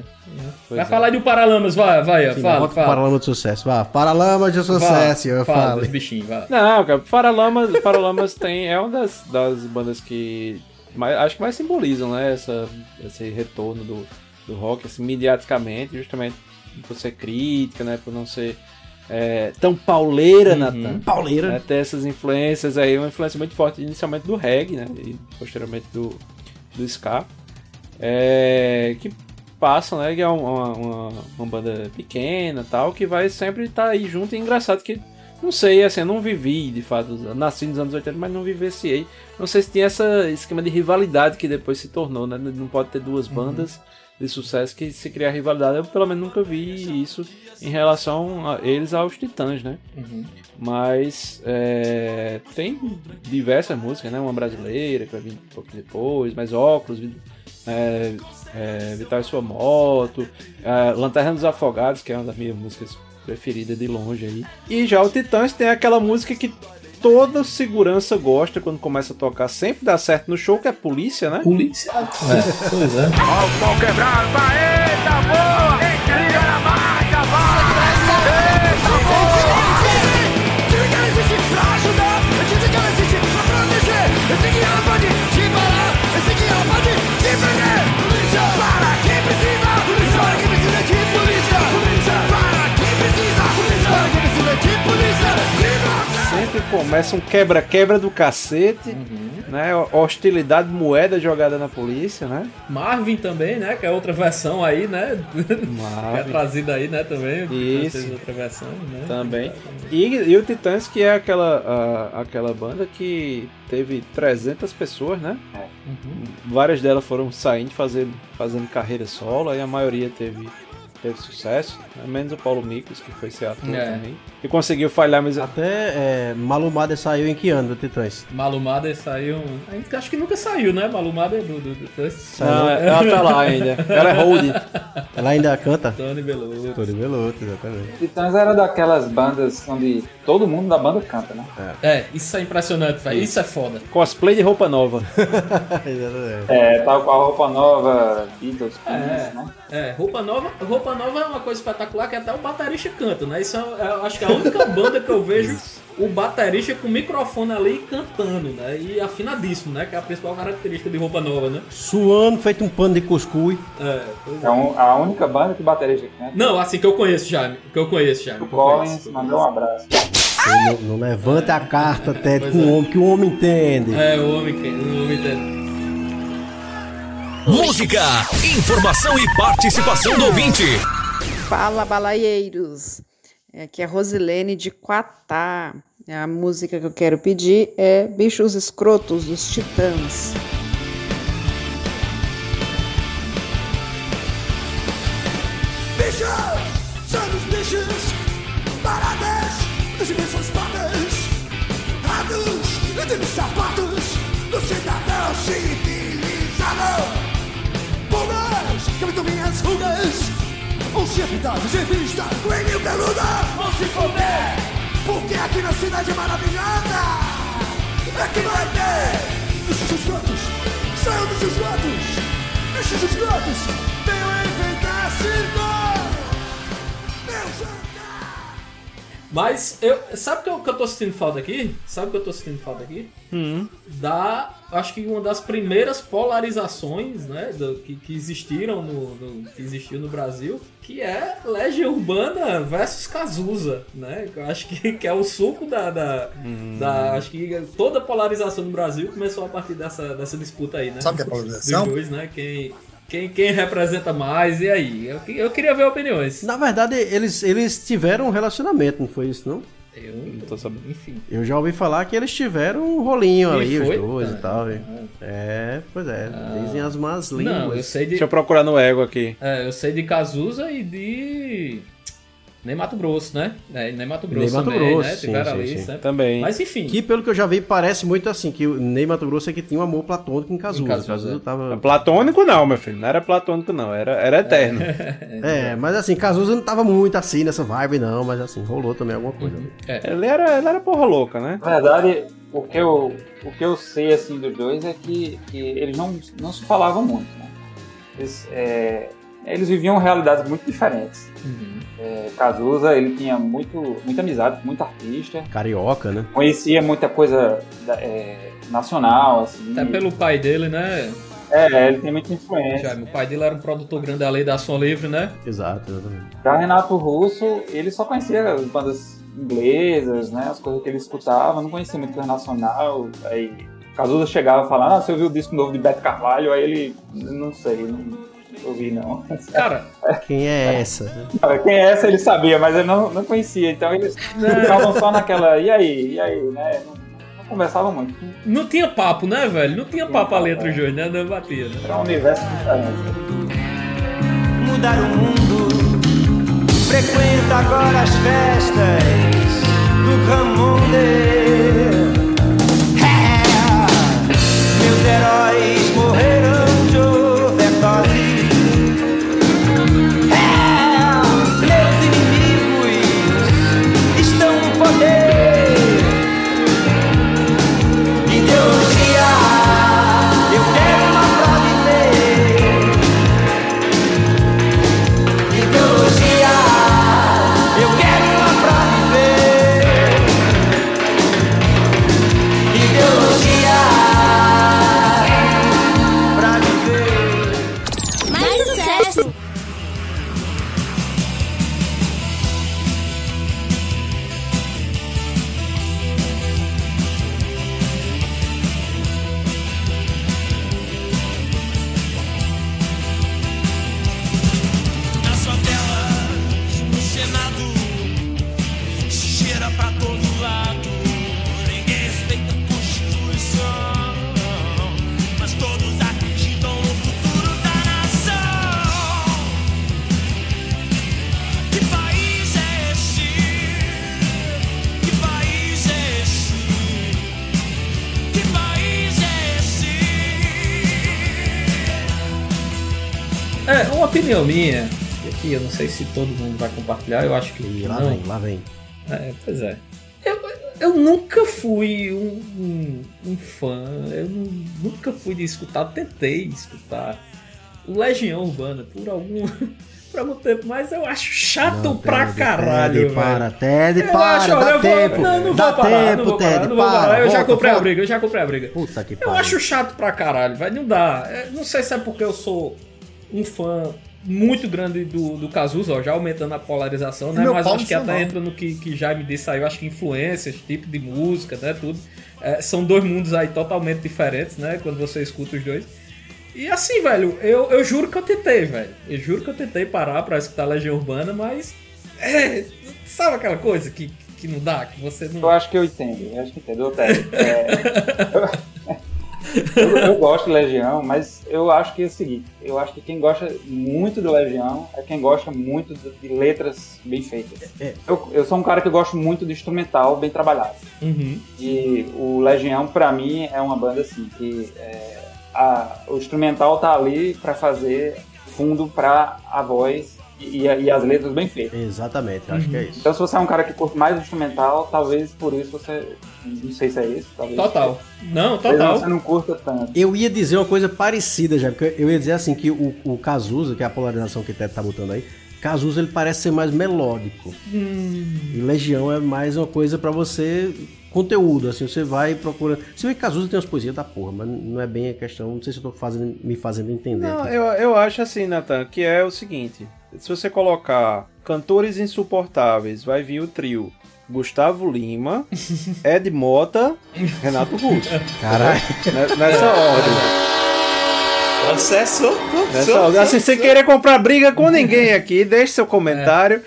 [SPEAKER 5] Pois
[SPEAKER 3] Vai
[SPEAKER 5] é.
[SPEAKER 3] falar de o Paralamas, vai, vai,
[SPEAKER 4] Sim,
[SPEAKER 3] fala, fala.
[SPEAKER 4] Paralama de Sucesso, vá. Paralama de Sucesso, eu
[SPEAKER 3] fala
[SPEAKER 4] falo.
[SPEAKER 3] dos bichinhos, vai.
[SPEAKER 5] Não, cara, Paralamas, Paralamas tem, é uma das, das bandas que mais, acho que mais simbolizam, né, essa, esse retorno do, do rock, assim, mediaticamente, justamente por ser crítica, né, por não ser é, tão pauleira, Natan.
[SPEAKER 4] Pauleira.
[SPEAKER 5] né, ter essas influências aí, uma influência muito forte inicialmente do reggae, né, e posteriormente do, do ska, é, que passam, né, que é uma, uma, uma banda pequena tal, que vai sempre estar aí junto, e é engraçado que não sei, assim, eu não vivi, de fato, nasci nos anos 80, mas não vivenciei. Não sei se tinha esse esquema de rivalidade que depois se tornou, né? Não pode ter duas bandas de sucesso que se criar rivalidade. Eu, pelo menos, nunca vi isso em relação a eles aos Titãs, né? Mas é, tem diversas músicas, né? Uma brasileira que vai vir um pouco depois, mais óculos, é, é, Vital e Sua Moto, é, Lanterna dos Afogados, que é uma das minhas músicas preferidas de longe aí. E já o Titãs tem aquela música que toda segurança gosta quando começa a tocar, sempre dá certo no show, que é Polícia, né?
[SPEAKER 3] Polícia. É, pois é.
[SPEAKER 6] Dizem que
[SPEAKER 5] Sempre começa um quebra-quebra do cacete, né? Hostilidade moeda jogada na polícia, né?
[SPEAKER 3] Marvin também, né? Que é outra versão aí, né? <laughs> Que é
[SPEAKER 5] Marvin.
[SPEAKER 3] trazida aí, né? Também.
[SPEAKER 5] Isso.
[SPEAKER 3] Outra versão, né?
[SPEAKER 5] Também. E, e o Titãs, que é aquela, a- aquela banda que teve 300 pessoas, né? Várias delas foram saindo, fazendo, fazendo carreira solo, aí a maioria teve, teve sucesso, né? menos o Paulo Micos, que foi ser ator
[SPEAKER 3] É.
[SPEAKER 5] também. E conseguiu falhar, mas
[SPEAKER 4] Até é, Malumada saiu em que ano do Titãs?
[SPEAKER 3] Malumada saiu. Acho que nunca saiu, né? Malumada é do. do, do
[SPEAKER 5] Não, ela tá lá ainda. Ela é hold.
[SPEAKER 4] Ela ainda canta?
[SPEAKER 3] Tony Veloso.
[SPEAKER 4] Tony Veloso, exatamente.
[SPEAKER 9] Titãs era daquelas bandas onde todo mundo da banda canta, né?
[SPEAKER 3] É, isso é impressionante, velho. Isso é foda.
[SPEAKER 5] Cosplay de roupa nova. <laughs>
[SPEAKER 4] Exatamente.
[SPEAKER 9] É, tal qual a roupa nova, Beatles,
[SPEAKER 3] É.
[SPEAKER 9] Né?
[SPEAKER 3] É, roupa nova, roupa nova é uma coisa espetacular que até o baterista canta, né? Isso é, eu acho que é a única banda que eu vejo o baterista com o microfone ali cantando, né? E afinadíssimo, né? Que é a principal característica de roupa nova, né?
[SPEAKER 4] Suando, feito um pano de cuscuz.
[SPEAKER 3] É, pois é.
[SPEAKER 9] É um- a única banda que baterista canta.
[SPEAKER 3] Não, assim que eu conheço, Jaime. Que eu conheço, Jaime.
[SPEAKER 9] O. Collins mandou um abraço.
[SPEAKER 4] Não, não levanta a carta, Ted, com o homem, que o homem entende.
[SPEAKER 3] É, o homem que. O homem tem.
[SPEAKER 11] Música, informação e participação do ouvinte.
[SPEAKER 12] Fala, balaieiros! Aqui é Rosilene de Quatá. A música que eu quero pedir é Bichos Escrotos dos Titãs.
[SPEAKER 6] Em vista, coelho peluda, vão se foder, porque aqui na cidade é maravilhosa. É que vai ter! Bichos escrotos! Saiam dos esgotos! Bichos escrotos! Venham enfrentar circo!
[SPEAKER 3] Mas eu. Sabe o que eu, que eu tô sentindo falta aqui? Sabe o que eu tô sentindo falta aqui? Da. Acho que uma das primeiras polarizações, né? do- que, que existiram no, no- que existiu no Brasil, que é Legião Urbana versus Cazuza, né? Eu acho que, que é o suco da, da, da- Acho que toda a polarização no Brasil começou a partir dessa, dessa disputa aí, né?
[SPEAKER 13] Sabe o que é polarização?
[SPEAKER 3] Dos dois, né? Quem, quem, quem representa mais, e aí? Eu, eu queria ver opiniões.
[SPEAKER 4] Na verdade, eles, eles tiveram um relacionamento, não foi isso, não?
[SPEAKER 3] Eu
[SPEAKER 5] Não tô sabendo.
[SPEAKER 3] Enfim.
[SPEAKER 4] Eu já ouvi falar que eles tiveram um rolinho
[SPEAKER 3] E
[SPEAKER 4] ali,
[SPEAKER 3] foi?
[SPEAKER 4] os dois
[SPEAKER 3] Ah,
[SPEAKER 4] e tal. e- É, pois é. Dizem as más línguas.
[SPEAKER 3] Não, eu sei de.
[SPEAKER 5] Deixa eu procurar no ego aqui.
[SPEAKER 3] É, eu sei de Cazuza e de. Nem Mato Grosso, né? É, nem Mato Grosso
[SPEAKER 4] Ney Mato
[SPEAKER 3] também,
[SPEAKER 4] Grosso,
[SPEAKER 3] né?
[SPEAKER 4] sim, sim,
[SPEAKER 3] ali,
[SPEAKER 4] sim.
[SPEAKER 5] Também.
[SPEAKER 3] Mas enfim.
[SPEAKER 4] Que pelo que eu já vi, parece muito assim, que o Ney Mato Grosso é que tinha um amor platônico em Cazuza.
[SPEAKER 3] Em Cazuza,
[SPEAKER 4] Cazuza
[SPEAKER 3] é.
[SPEAKER 4] tava...
[SPEAKER 5] Platônico não, meu filho. Não era platônico, não. Era, era eterno. <laughs>
[SPEAKER 4] É, mas assim, Cazuza não tava muito assim nessa vibe, não, mas assim, rolou também alguma coisa ali.
[SPEAKER 5] Ele era, ele era porra louca, né?
[SPEAKER 9] Na verdade, o que eu, o que eu sei assim dos dois é que, que eles não, não se falavam muito. Né? Eles, é, eles viviam realidades muito diferentes.
[SPEAKER 3] Uhum.
[SPEAKER 9] É, Cazuza, ele tinha muito, muita amizade com muito artista,
[SPEAKER 4] Carioca, né?
[SPEAKER 9] conhecia muita coisa da- é, nacional, assim.
[SPEAKER 3] Até pelo pai dele, né?
[SPEAKER 9] É, ele tem muita influência.
[SPEAKER 3] Já, o pai dele era um produtor grande da lei da Som Livre, né?
[SPEAKER 4] Exato, exatamente.
[SPEAKER 9] Já Renato Russo, ele só conhecia as bandas inglesas, né? As coisas que ele escutava, não conhecia muito coisa nacional. Aí Cazuza chegava e falava, ah, você ouviu o disco novo de Beto Carvalho? Aí ele, não sei, não ouvi não.
[SPEAKER 3] Cara,
[SPEAKER 4] Quem é essa?
[SPEAKER 9] Quem é essa ele sabia, mas ele não, não conhecia. Então eles ficavam só naquela, e aí, e aí, né? Não, não conversavam muito.
[SPEAKER 3] não tinha papo, né, velho? Não tinha papo a letra os dois, né? Não batia. Né?
[SPEAKER 9] Era um universo diferente.
[SPEAKER 8] mudar o mundo. Frequenta agora as festas do Ramonde. É, meus heróis morreram
[SPEAKER 3] opinião minha, e aqui eu não sei se todo mundo vai compartilhar, eu acho que
[SPEAKER 4] E lá
[SPEAKER 3] não.
[SPEAKER 4] vem, lá vem.
[SPEAKER 3] É, pois é. Eu, eu nunca fui um, um, um fã, eu nu- nunca fui de escutar, tentei escutar o Legião Urbana por algum, <laughs> por algum tempo, mas eu acho chato
[SPEAKER 4] Não,
[SPEAKER 3] pra
[SPEAKER 4] Ted,
[SPEAKER 3] caralho,
[SPEAKER 4] Ted, para, Ted,
[SPEAKER 3] Eu
[SPEAKER 4] para,
[SPEAKER 3] acho,
[SPEAKER 4] dá
[SPEAKER 3] eu vou-
[SPEAKER 4] tempo.
[SPEAKER 3] Não, não
[SPEAKER 4] dá
[SPEAKER 3] vou parar,
[SPEAKER 4] tempo,
[SPEAKER 3] não vou parar, não vou
[SPEAKER 4] para.
[SPEAKER 3] parar. Eu já
[SPEAKER 4] volta,
[SPEAKER 3] comprei a
[SPEAKER 4] volta.
[SPEAKER 3] briga, eu já comprei a briga.
[SPEAKER 4] Puta que
[SPEAKER 3] Eu
[SPEAKER 4] pariu.
[SPEAKER 3] acho chato pra caralho, vai não dá. É, Não sei se é porque eu sou um fã muito grande do, do Cazuza, ó, já aumentando a polarização, né?
[SPEAKER 13] Meu
[SPEAKER 3] Mas acho que até
[SPEAKER 13] mal.
[SPEAKER 3] entra no que, que Jaime disse aí, eu acho que influências, tipo de música, né? Tudo. É, são dois mundos aí totalmente diferentes, né? Quando você escuta os dois. E assim, velho, eu, eu juro que eu tentei, velho. Eu juro que eu tentei parar pra escutar Legião Urbana, mas. É, sabe aquela coisa que, que não dá? Que você não.
[SPEAKER 9] Eu acho que eu entendo, eu acho que entendo. Ted, <laughs> é, eu, eu gosto de Legião, mas eu acho que é o seguinte, eu acho que quem gosta muito do Legião é quem gosta muito de, de letras bem feitas.
[SPEAKER 4] É.
[SPEAKER 9] Eu, eu sou um cara que gosto muito de instrumental bem trabalhado.
[SPEAKER 3] Uhum.
[SPEAKER 9] E o Legião, pra mim, é uma banda assim, que é, a- o instrumental tá ali pra fazer fundo pra a voz e, e as letras bem feitas.
[SPEAKER 4] Exatamente, eu acho que é isso.
[SPEAKER 9] Então se você é um cara que curte mais instrumental, talvez por isso você. Não sei se é isso. Talvez,
[SPEAKER 3] Total. Não,
[SPEAKER 9] Talvez
[SPEAKER 3] total.
[SPEAKER 9] você não curta tanto.
[SPEAKER 4] Eu ia dizer uma coisa parecida já, porque eu ia dizer assim que o, o Cazuza, que é a polarização que o Teto tá botando aí, Cazuza ele parece ser mais melódico. E Legião é mais uma coisa pra você conteúdo, assim, você vai e procura. Se bem que Cazuza tem umas poesias da porra, mas não é bem a questão, não sei se eu tô fazendo, me fazendo entender.
[SPEAKER 5] Não, eu, eu acho assim, Nathan, que é o seguinte: se você colocar cantores insuportáveis, vai vir o trio Gustavo Lima, <laughs> Ed Mota, Renato Russo.
[SPEAKER 4] Caralho.
[SPEAKER 5] Ne- Nessa ordem.
[SPEAKER 3] Processo.
[SPEAKER 5] Nessa ordem. Assim, sem querer comprar briga com ninguém aqui, deixe seu comentário.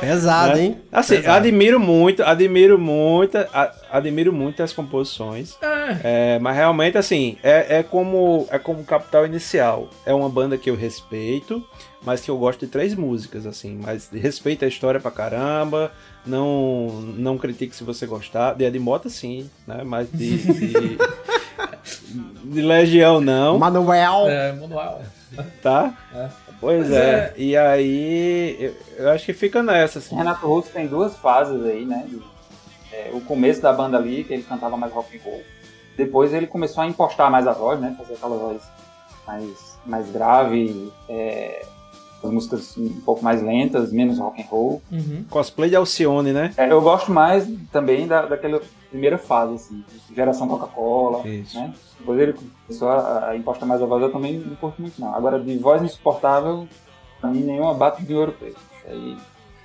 [SPEAKER 4] Pesado,
[SPEAKER 5] Né?
[SPEAKER 4] hein?
[SPEAKER 5] Assim,
[SPEAKER 4] Pesado.
[SPEAKER 5] admiro muito, admiro muito, a- admiro muito as composições. É, mas realmente, assim, é, é como é como Capital Inicial. É uma banda que eu respeito, mas que eu gosto de três músicas, assim. Mas respeito a história pra caramba. Não, não critique se você gostar. De Edmota, sim, né? Mas de, de, <laughs> de Legião, não.
[SPEAKER 4] Manuel.
[SPEAKER 3] É, manual.
[SPEAKER 5] Tá?
[SPEAKER 3] É.
[SPEAKER 5] Pois
[SPEAKER 3] Mas
[SPEAKER 5] é. E aí, eu, eu acho que fica nessa, assim.
[SPEAKER 9] Renato Russo tem duas fases aí, né? É, o começo da banda ali, que ele cantava mais rock and roll. Depois ele começou a impostar mais a voz, né? Fazer aquela voz mais, mais grave, é, as músicas um pouco mais lentas, menos rock and roll.
[SPEAKER 3] Uhum.
[SPEAKER 5] Cosplay de Alcione, né?
[SPEAKER 9] É, eu gosto mais também da, daquela primeira fase, assim, geração Coca-Cola, né? Depois ele começou a, a impostar mais a voz, eu também não curto muito não. Agora, de voz insuportável, pra mim nenhuma bate de ouro preto. Isso aí...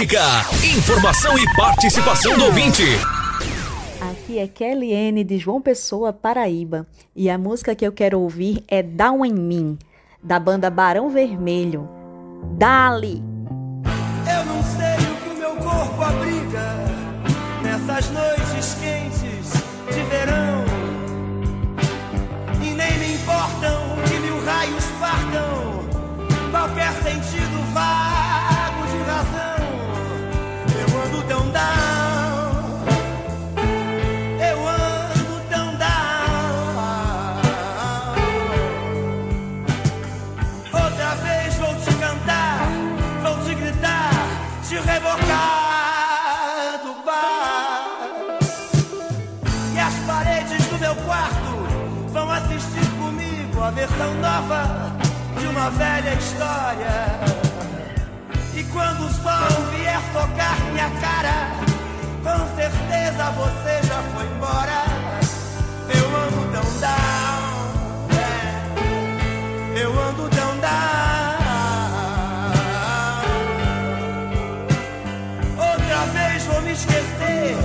[SPEAKER 11] Música, informação e participação do ouvinte.
[SPEAKER 13] Aqui é Kelly N de João Pessoa, Paraíba. E a música que eu quero ouvir é Down em Mim, da banda Barão Vermelho. Dali!
[SPEAKER 2] Eu não sei o que o meu corpo abriga nessas noites quentes de verão. E nem me importam que mil raios partam, qualquer sentido te rebocar do bar. E as paredes do meu quarto vão assistir comigo a versão nova de uma velha história. E quando o sol vier tocar minha cara, com certeza você já foi embora. Eu ando tão down, é. eu ando down. Me esquecer,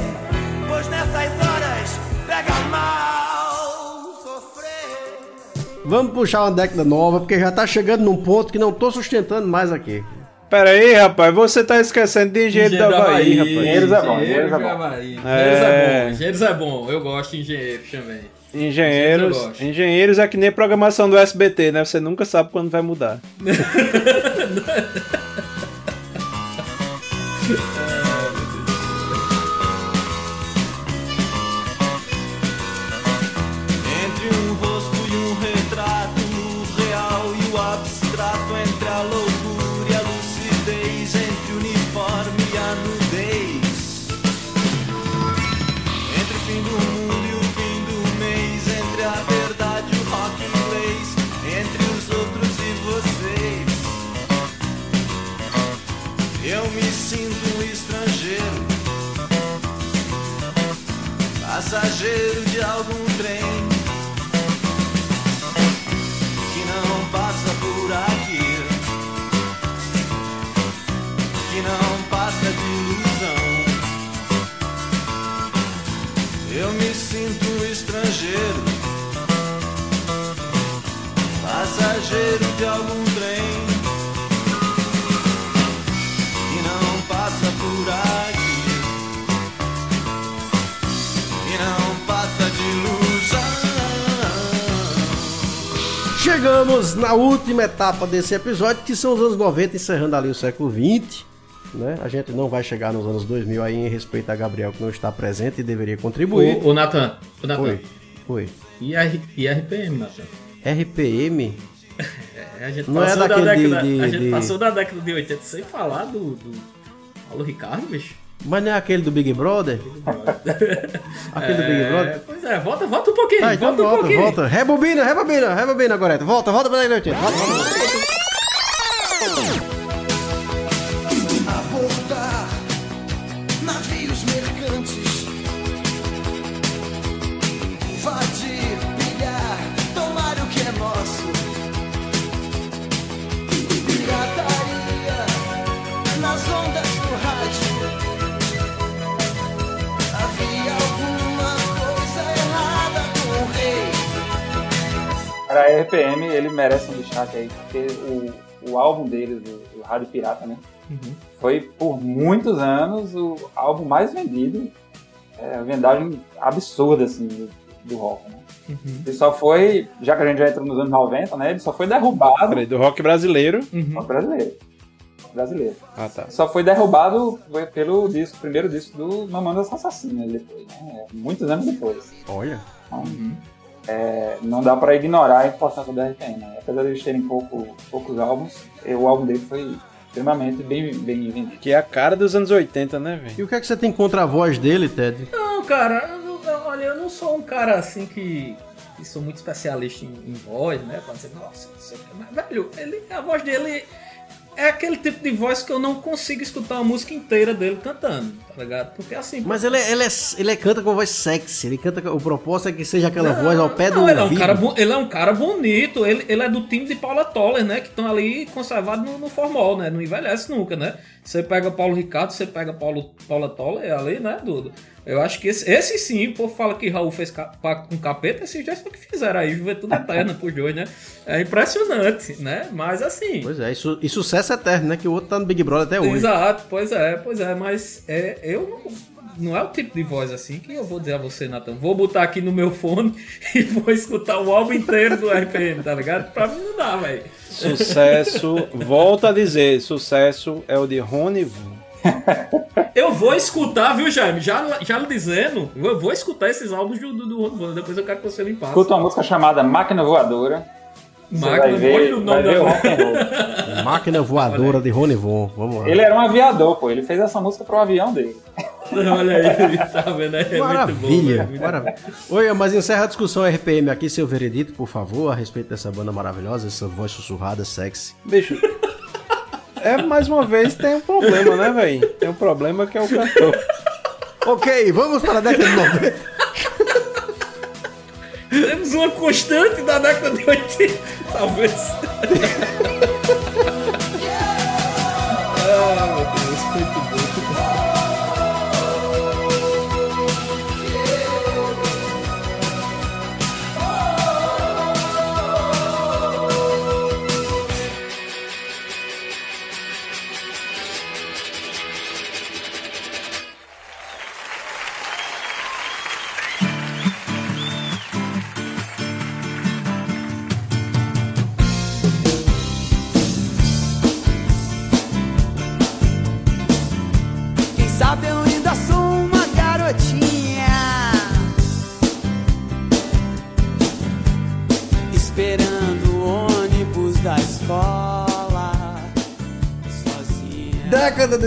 [SPEAKER 2] pois nessas horas pega mal sofrer.
[SPEAKER 4] Vamos puxar uma década nova, porque já tá chegando num ponto que não tô sustentando mais aqui.
[SPEAKER 5] Pera aí, rapaz, você tá esquecendo de engenheiro da Havaí, rapaz.
[SPEAKER 9] Engenheiros é bom,
[SPEAKER 3] Engenheiros
[SPEAKER 9] engenheiros é
[SPEAKER 3] da
[SPEAKER 9] bom.
[SPEAKER 3] Havaí.
[SPEAKER 5] É.
[SPEAKER 3] Engenheiros é bom. Engenheiros é bom. Eu gosto de engenheiros também.
[SPEAKER 5] Engenheiros, engenheiros é que nem programação do SBT, né? Você nunca sabe quando vai mudar. <laughs>
[SPEAKER 4] Chegamos na última etapa desse episódio, que são os anos 90, encerrando ali o século 20. Né? A gente não vai chegar nos anos 2000 aí em respeito a Gabriel, que não está presente e deveria contribuir.
[SPEAKER 3] O, o Natan, o Natan.
[SPEAKER 4] Oi. Oi.
[SPEAKER 3] E, a, e RPM, Natan?
[SPEAKER 4] RPM? <laughs>
[SPEAKER 3] É, a gente
[SPEAKER 4] Não é
[SPEAKER 3] passou da
[SPEAKER 4] daquele de-
[SPEAKER 3] década,
[SPEAKER 4] de-
[SPEAKER 3] a gente
[SPEAKER 4] de-
[SPEAKER 3] passou da década de 80 sem falar do, do Paulo Ricardo, bicho.
[SPEAKER 4] Mas não é aquele do Big Brother? <laughs> aquele do Big
[SPEAKER 3] É,
[SPEAKER 4] Brother?
[SPEAKER 3] Pois é, volta, volta um pouquinho,
[SPEAKER 4] Ah, então
[SPEAKER 3] volta um
[SPEAKER 4] volta,
[SPEAKER 3] pouquinho.
[SPEAKER 4] volta. Rebobina, rebobina, rebobina, Goreta. Volta, volta pra década de 80. Volta, volta. <laughs>
[SPEAKER 9] RPM, ele merece um destaque aí, porque o, o álbum deles, o, o Rádio Pirata, né?
[SPEAKER 3] Uhum.
[SPEAKER 9] Foi por muitos anos o álbum mais vendido. É, a vendagem absurda, assim, do, do rock, né?
[SPEAKER 3] Uhum.
[SPEAKER 9] Ele só foi, já que a gente já entrou nos anos 90, né? Ele só foi derrubado.
[SPEAKER 5] Peraí, do rock brasileiro.
[SPEAKER 9] Rock brasileiro. Brasileiro.
[SPEAKER 5] Ah, tá.
[SPEAKER 9] Só foi derrubado pelo disco, primeiro disco do Mamonas Assassinas depois, né? Muitos anos depois.
[SPEAKER 4] Olha.
[SPEAKER 9] Então, é, não dá pra ignorar a importância da RPM, né? Apesar de eles terem pouco, poucos álbuns, o álbum dele foi extremamente bem, bem vendido.
[SPEAKER 5] Que é a cara dos anos 80, né, velho?
[SPEAKER 4] E o que é que você tem contra a voz dele, Ted?
[SPEAKER 3] Não, cara, eu não- eu- olha, eu não sou um cara assim que, que sou muito especialista em, em voz, né? Pra dizer, nossa, não sei o quê. mas, velho, ele, a voz dele é aquele tipo de voz que eu não consigo escutar a música inteira dele cantando, tá ligado? Porque assim.
[SPEAKER 4] Mas ele, é- ele, é, ele canta com voz sexy. Ele canta. O propósito é que seja aquela
[SPEAKER 3] Não,
[SPEAKER 4] voz ao pé do
[SPEAKER 3] não, ele é um cara, ele é um cara bonito, ele, ele é do time de Paula Toller, né? Que estão ali conservados no, no formol, né? Não envelhece nunca, né? Você pega Paulo Ricardo, você pega Paulo, Paula Toller ali, né, Dudu? Eu acho que esse, esse sim, o povo fala que Raul fez pacto com capeta, esses dois que fizeram aí, juventude eterna pros dois, né? É impressionante, né? Mas assim.
[SPEAKER 4] Pois é, isso, e sucesso eterno, né? Que o outro tá no Big Brother até hoje.
[SPEAKER 3] Exato, pois é, pois é, mas é, eu não, não é o tipo de voz assim que eu vou dizer a você, Natan. Vou botar aqui no meu fone <laughs> e vou escutar o álbum inteiro do RPM, tá ligado? Pra mim não dá, velho.
[SPEAKER 5] Sucesso, volto a dizer, sucesso é o de Rony.
[SPEAKER 3] Eu vou escutar, viu, Jaime? Já, já lhe dizendo, eu vou escutar esses álbuns do, do, do depois eu quero que você me passe.
[SPEAKER 9] Escuta uma música chamada Máquina Voadora. Você
[SPEAKER 3] Máquina,
[SPEAKER 9] vai ver,
[SPEAKER 3] olha o nome
[SPEAKER 9] vai ver
[SPEAKER 3] da-
[SPEAKER 9] o.
[SPEAKER 4] Máquina voadora de Rony Von. Vamos lá.
[SPEAKER 9] Ele era um aviador, pô. Ele fez essa música pro avião dele. <laughs>
[SPEAKER 3] Olha aí, tá vendo? É muito bom.
[SPEAKER 4] Maravilha,
[SPEAKER 3] velho, muito
[SPEAKER 4] maravilha. Oi, mas encerra a discussão RPM aqui, seu veredito, por favor, a respeito dessa banda maravilhosa, essa voz sussurrada, sexy.
[SPEAKER 5] Bicho, é mais uma vez tem um problema, né, velho? Tem um problema que é o cantor.
[SPEAKER 4] ok, vamos para a década de 90.
[SPEAKER 3] Temos uma constante da década de 80, talvez. ah, meu Deus, muito bom.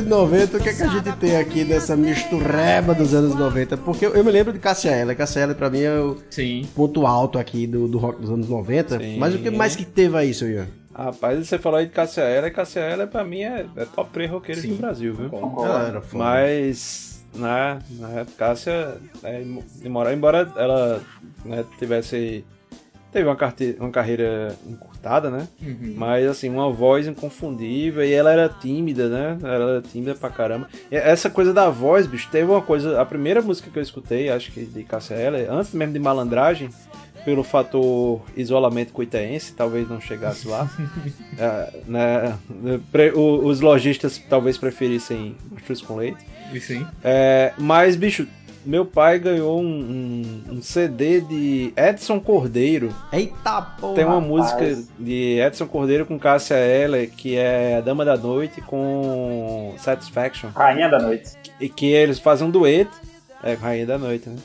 [SPEAKER 4] 90, o que é que a gente tem aqui nessa mistureba dos anos 90? Porque eu, eu me lembro de Cassia Eller. Cassia Eller pra mim é o
[SPEAKER 3] Sim.
[SPEAKER 4] ponto alto aqui do, do rock dos anos 90.
[SPEAKER 5] Sim.
[SPEAKER 4] Mas o que mais que teve aí, seu Ian?
[SPEAKER 5] Rapaz, você falou aí de Cassia Eller, Cassia Eller pra mim é, é top 3 roqueiros do Brasil, viu?
[SPEAKER 4] Ela.
[SPEAKER 5] Mas, na, na época, Cássia, é, demorou, embora ela né, tivesse. Teve uma, carte- uma carreira encurtada, né?
[SPEAKER 3] Uhum.
[SPEAKER 5] Mas, assim, uma voz inconfundível e ela era tímida, né? Ela era tímida pra caramba. E essa coisa da voz, bicho, teve uma coisa... A primeira música que eu escutei, acho que de Cássia Eller, antes mesmo de Malandragem, pelo fator isolamento coitaense, talvez não chegasse lá. <laughs> É, né? Os lojistas talvez preferissem churros com leite.
[SPEAKER 3] E sim.
[SPEAKER 5] É, mas, bicho, meu pai ganhou um, um- um CD de Edson Cordeiro.
[SPEAKER 4] Eita porra!
[SPEAKER 5] Tem uma
[SPEAKER 4] rapaz.
[SPEAKER 5] música de Edson Cordeiro com Cássia Eller, que é A Dama da Noite com Satisfaction.
[SPEAKER 9] Rainha da Noite.
[SPEAKER 5] E que eles fazem um dueto. É, Rainha da Noite, né?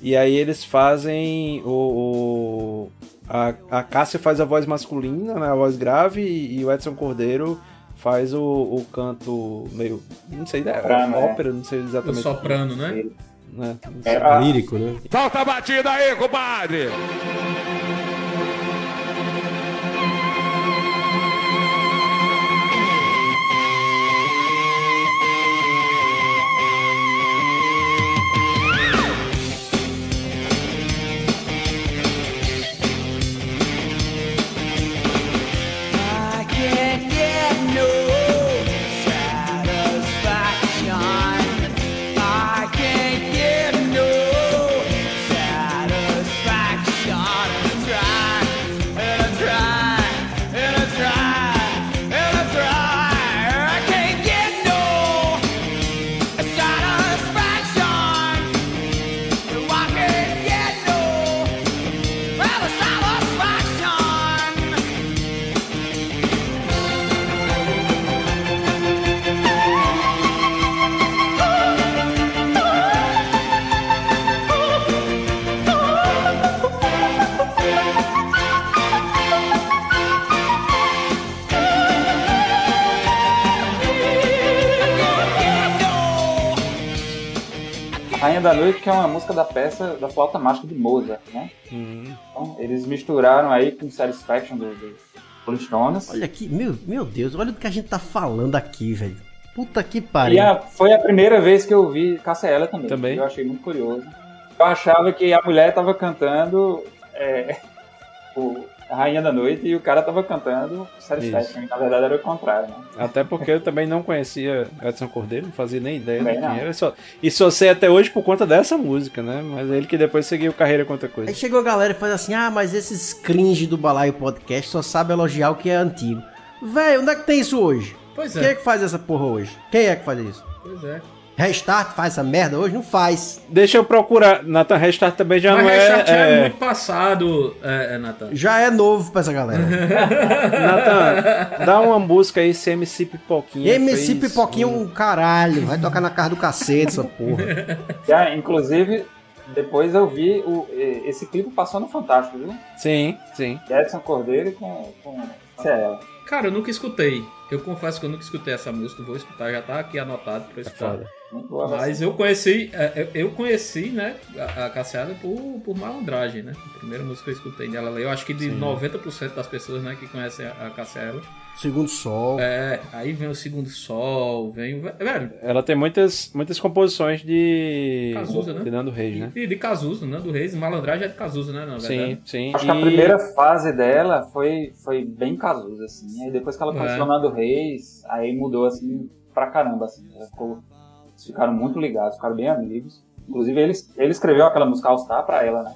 [SPEAKER 5] E aí eles fazem o. o- a, a Cássia faz a voz masculina, né, a voz grave, e, e o Edson Cordeiro faz o, o canto meio. Não sei, é,
[SPEAKER 9] Soprano, é.
[SPEAKER 5] ópera, não sei exatamente.
[SPEAKER 3] O soprano, né?
[SPEAKER 5] Né?
[SPEAKER 9] É,
[SPEAKER 4] Lírico, né?
[SPEAKER 11] Solta a batida aí, compadre!
[SPEAKER 9] Da Noite, que é uma música da peça da flauta mágica de Mozart, né? Então, eles misturaram aí com Satisfaction do, do Rolling Stones.
[SPEAKER 4] Olha aqui, meu, meu Deus, olha do que a gente tá falando aqui, velho. Puta que
[SPEAKER 9] E
[SPEAKER 4] pariu.
[SPEAKER 9] a- foi a primeira vez que eu vi Cássia Eller também.
[SPEAKER 5] Também.
[SPEAKER 9] Eu achei muito curioso. Eu achava que a mulher tava cantando é, <laughs> o a Rainha da Noite e o cara tava cantando Satisfaction. E, na verdade era o contrário, né?
[SPEAKER 5] Até porque eu também não conhecia Edson Cordeiro, não fazia nem ideia
[SPEAKER 9] Também
[SPEAKER 5] quem era. Só, e só sei até hoje por conta dessa música, né? Mas ele que depois seguiu carreira com outra coisa.
[SPEAKER 4] Aí chegou a galera e faz assim: ah, mas esses cringe do Balaio Podcast só sabe elogiar o que é antigo. Velho, onde é que tem isso hoje?
[SPEAKER 3] Pois
[SPEAKER 4] Quem é
[SPEAKER 3] é.
[SPEAKER 4] que faz essa porra hoje? Quem é que faz isso?
[SPEAKER 3] Pois é.
[SPEAKER 4] Restart faz essa merda hoje? Não faz.
[SPEAKER 5] Deixa eu procurar. Nathan Restart também já
[SPEAKER 3] Mas
[SPEAKER 5] não
[SPEAKER 3] Restart é,
[SPEAKER 5] é.
[SPEAKER 3] muito passado, é, é, Nathan.
[SPEAKER 4] Já é novo pra essa galera.
[SPEAKER 5] é... <laughs> Nathan, dá uma busca aí se MC Pipoquinha.
[SPEAKER 4] MC
[SPEAKER 5] fez
[SPEAKER 4] Pipoquinha é
[SPEAKER 5] um-
[SPEAKER 4] caralho. Vai tocar na casa do cacete essa porra.
[SPEAKER 9] Já, inclusive, depois eu vi o, esse clipe passou no Fantástico, viu?
[SPEAKER 5] Sim, sim.
[SPEAKER 9] Edson Cordeiro com, com Cássia Eller.
[SPEAKER 3] Cara, eu nunca escutei. Eu confesso que eu nunca escutei essa música. Vou escutar, já tá aqui anotado pra escutar.
[SPEAKER 5] foda.
[SPEAKER 9] Muito boa
[SPEAKER 3] Mas eu conheci, é, eu- conheci, né, a, Cassiada por, por malandragem, né? A primeira música que eu escutei dela. Eu acho que de
[SPEAKER 4] Sim.
[SPEAKER 3] 90% das pessoas, né, que conhecem a, a Cassiada.
[SPEAKER 4] Segundo sol.
[SPEAKER 3] É, aí vem o Segundo Sol, vem o... Velho,
[SPEAKER 5] Ela tem muitas, muitas composições de.
[SPEAKER 3] Cazuza, né?
[SPEAKER 5] De Nando Reis, né?
[SPEAKER 3] E de Cazuza, né? Do Reis. Malandragem é de Cazuza, né? Na
[SPEAKER 5] Sim,
[SPEAKER 3] verdade.
[SPEAKER 5] sim.
[SPEAKER 9] Acho que a
[SPEAKER 5] E-
[SPEAKER 9] primeira fase dela foi, foi bem Cazuza, assim. Aí depois que ela
[SPEAKER 3] É.
[SPEAKER 9] começou a Nando Reis, aí mudou, assim, pra caramba, assim. Ela ficou, eles ficaram muito ligados, ficaram bem amigos. Inclusive, ele, ele escreveu aquela música All Star pra ela, né?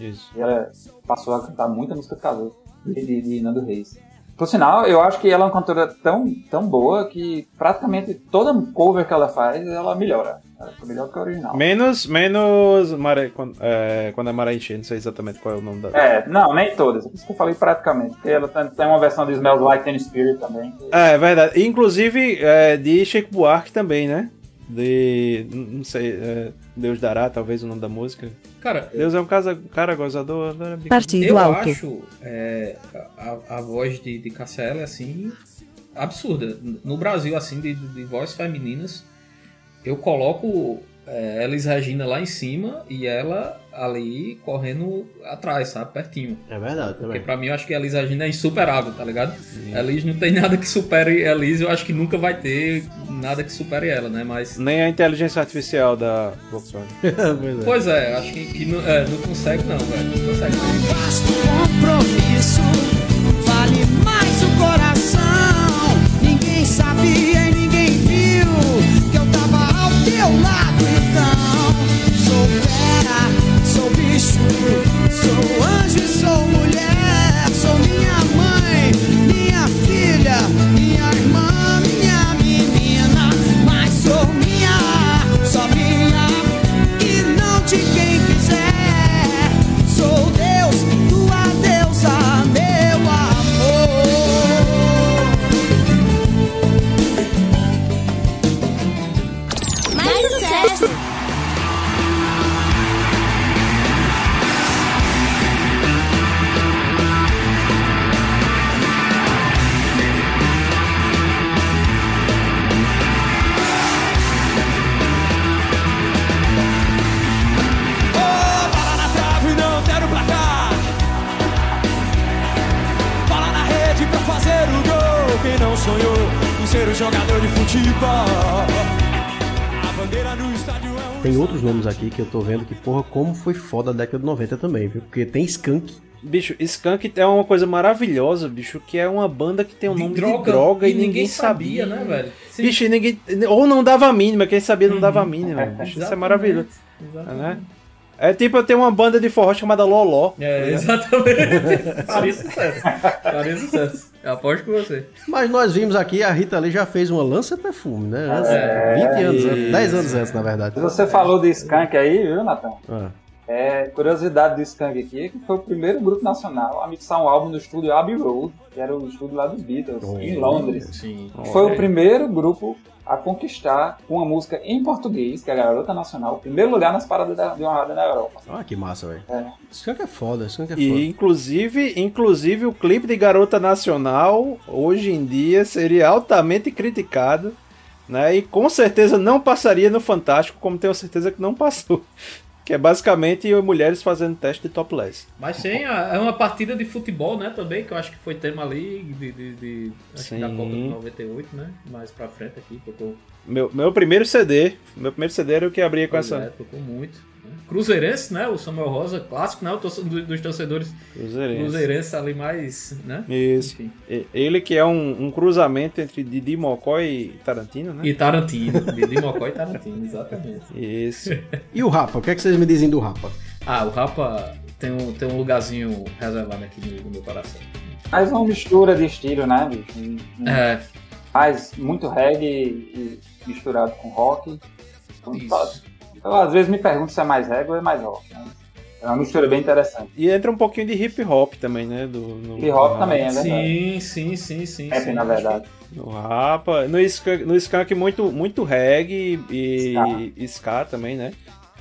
[SPEAKER 5] Isso.
[SPEAKER 9] E ela passou a cantar muita música de Cazuza, de, de, de Nando Reis. Por sinal, eu acho que ela é uma cantora tão, tão boa que praticamente toda cover que ela faz, ela melhora. Ela fica melhor que a original.
[SPEAKER 5] Menos, menos quando, é, quando Maré encher, não sei exatamente qual é o nome da.
[SPEAKER 9] É, não, nem todas. Por isso que eu falei praticamente. Porque ela tem, uma versão de Smells Like Teen Spirit também. que-
[SPEAKER 5] É, é verdade. Inclusive é, de Chico Buarque também, né? De. Não sei. é, Deus dará, talvez o nome da música.
[SPEAKER 3] Cara,
[SPEAKER 5] Deus é um casa, cara gozador.
[SPEAKER 10] Partido
[SPEAKER 3] eu
[SPEAKER 10] alto.
[SPEAKER 3] acho é, a, a voz de, de Cássia Eller, assim, absurda. No Brasil, assim, de, de voz femininas, eu coloco é, Elis Regina lá em cima e ela ali correndo atrás, sabe? Pertinho.
[SPEAKER 4] É verdade,
[SPEAKER 3] Porque
[SPEAKER 4] também.
[SPEAKER 3] pra mim eu acho que a Elis Regina é insuperável, tá ligado? Elis não tem nada que supere a Elis, eu acho que nunca vai ter nada que supere ela, né? Mas.
[SPEAKER 5] Nem a inteligência artificial da Volkswagen. <laughs>
[SPEAKER 3] Pois é, acho que, que não, é, não consegue não, velho. Não consegue.
[SPEAKER 6] Basta o compromisso, vale mais o coração. Ninguém sabia e ninguém viu que eu tava ao teu lado. Bicho, sou anjo e sou mulher. Sou minha mãe, minha filha, ser um jogador de futebol? A bandeira no estádio é um.
[SPEAKER 4] Tem outros nomes aqui que eu tô vendo que, porra, como foi foda a década de 90 também, viu? Porque tem Skunk.
[SPEAKER 5] Bicho, Skunk é uma coisa maravilhosa, bicho, que é uma banda que tem o nome de droga e, ninguém sabia,
[SPEAKER 3] né, velho? Sim.
[SPEAKER 5] Bicho, e ninguém. Ou não dava a mínima, quem sabia não dava a mínima. Bicho, isso é maravilhoso.
[SPEAKER 3] exatamente.
[SPEAKER 5] Né? É tipo eu tenho uma banda de forró chamada Loló.
[SPEAKER 3] É,
[SPEAKER 5] né?
[SPEAKER 3] exatamente. <laughs> Faria sucesso. Faria sucesso. Eu aposto com você.
[SPEAKER 4] Mas nós vimos aqui, a Rita ali já fez uma lança perfume, né? Antes,
[SPEAKER 9] É.
[SPEAKER 4] 20 anos antes, 10 anos antes, na verdade.
[SPEAKER 9] Você falou de Skank aí, viu, Natan?
[SPEAKER 4] Ah.
[SPEAKER 9] É, curiosidade do Skank aqui é que foi o primeiro grupo nacional a mixar um álbum no estúdio Abbey Road, que era o estúdio lá dos Beatles, em Londres.
[SPEAKER 3] Sim.
[SPEAKER 9] Foi o primeiro grupo a conquistar uma música em português, que é a Garota Nacional, primeiro lugar nas paradas da, de uma rádio na Europa.
[SPEAKER 4] Olha que massa, velho.
[SPEAKER 9] É.
[SPEAKER 4] Skunk é foda, Skunk é foda.
[SPEAKER 5] E inclusive, inclusive o clipe de Garota Nacional hoje em dia seria altamente criticado, né? E com certeza não passaria no Fantástico, como tenho certeza que não passou. Que é basicamente mulheres fazendo teste de topless.
[SPEAKER 3] Mas tem a- é uma partida de futebol, né, também, que eu acho que foi tema ali de, de, de- acho da
[SPEAKER 5] Sim.
[SPEAKER 3] Copa de 98, né? Mais pra frente aqui, tocou.
[SPEAKER 5] Meu, meu primeiro CD, meu primeiro CD era o que abria com
[SPEAKER 3] Pois
[SPEAKER 5] essa.
[SPEAKER 3] é, tocou muito. Cruzeirense, né? O Samuel Rosa, clássico, né? O torce- do- dos torcedores
[SPEAKER 5] Cruzeirense.
[SPEAKER 3] cruzeirense ali mais, né?
[SPEAKER 5] Isso.
[SPEAKER 3] Enfim.
[SPEAKER 5] Ele que é um, um cruzamento entre Didi Mocó e Tarantino, né?
[SPEAKER 3] E Tarantino, <laughs> Didi Mocó e Tarantino, exatamente.
[SPEAKER 5] Isso. <laughs>
[SPEAKER 4] E o Rapa? O que, é que vocês me dizem do Rapa?
[SPEAKER 3] Ah, o Rapa tem um, tem um lugarzinho reservado aqui no, no meu coração.
[SPEAKER 9] Mais uma mistura de estilo, né, bicho? Um- um-
[SPEAKER 3] É,
[SPEAKER 9] Mas muito reggae misturado com rock. Então,
[SPEAKER 3] Isso.
[SPEAKER 9] Então, às vezes me pergunto se é mais reggae ou é mais rock. né? É uma mistura bem interessante.
[SPEAKER 5] E entra um pouquinho de hip hop também, né? Do, no,
[SPEAKER 9] Hip hop
[SPEAKER 5] no
[SPEAKER 9] também, é verdade.
[SPEAKER 3] sim, sim, sim, sim.
[SPEAKER 9] Rap,
[SPEAKER 3] sim.
[SPEAKER 9] na verdade.
[SPEAKER 5] No rapa. No skunk, no skunk muito, muito reggae e ska. também, né?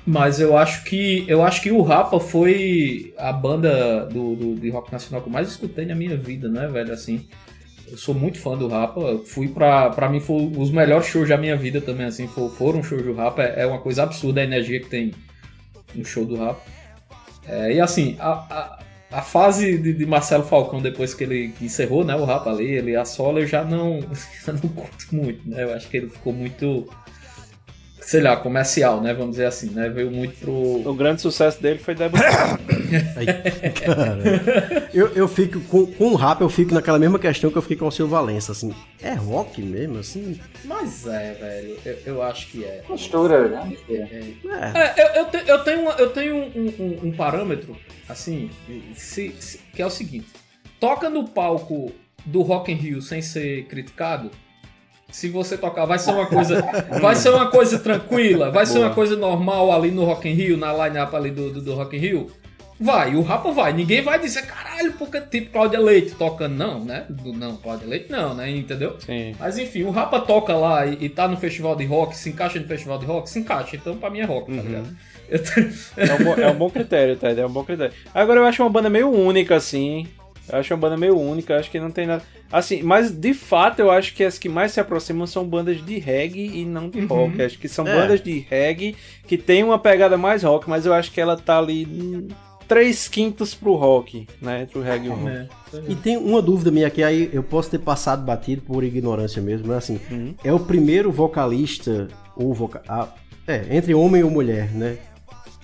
[SPEAKER 3] Mas eu acho que eu acho que o Rapa foi a banda do, do- de rock nacional que eu mais escutei na minha vida, né, velho? Assim, eu sou muito fã do Rapa. Fui pra. Pra mim, foi os melhores shows da minha vida também, assim. for- Foram shows do Rapa. É é uma coisa absurda a energia que tem no show do Rapa. É, e assim, a, a, a fase de, de Marcelo Falcão, depois que ele encerrou né, o Rapa ali, ele a solo, eu já não, <laughs> já não curto muito, né? Eu acho que ele ficou muito. Sei lá, comercial, né? Vamos dizer assim, né? Veio muito pro.
[SPEAKER 5] O grande sucesso dele foi.
[SPEAKER 4] Cara, eu, eu fico com, com o rap, eu fico naquela mesma questão que eu fiquei com o Silvio Valença, assim. É rock mesmo, assim?
[SPEAKER 3] Mas é, velho. Eu, eu acho que é.
[SPEAKER 9] Mistura, né? Mistura.
[SPEAKER 3] É, eu, eu, te- eu tenho, uma- eu tenho um, um- um parâmetro, assim, se- se- que é o seguinte: toca no palco do Rock in Rio sem ser criticado. Se você tocar, vai ser uma coisa, vai ser uma coisa tranquila, vai ser uma coisa normal ali no Rock in Rio, na line-up ali do, do, do Rock in Rio. Vai, o Rapa vai. Ninguém vai dizer, caralho, porque tipo Cláudia Leite tocando, não, né? Não, Cláudia Leite não, né? Entendeu?
[SPEAKER 5] Sim.
[SPEAKER 3] Mas enfim, o Rapa toca lá e, e tá no festival de rock, se encaixa no festival de rock, se encaixa. Então pra mim é rock, tá ligado? Eu tenho-
[SPEAKER 5] É um, bom, é um bom critério, Ted, é um bom critério. Agora eu acho uma banda meio única, assim. Eu acho uma banda meio única, acho que não tem nada. Assim, mas de fato eu acho que as que mais se aproximam são bandas de reggae e não de
[SPEAKER 3] Uhum.
[SPEAKER 5] rock. Acho que são
[SPEAKER 4] É.
[SPEAKER 5] bandas de reggae que tem uma pegada mais rock, mas eu acho que ela tá ali três quintos pro rock, né? Pro reggae e o rock.
[SPEAKER 3] É.
[SPEAKER 4] E tem uma dúvida minha aqui, aí eu posso ter passado batido por ignorância mesmo, mas assim, é o primeiro vocalista, ou voca... ah, é, entre homem ou mulher, né?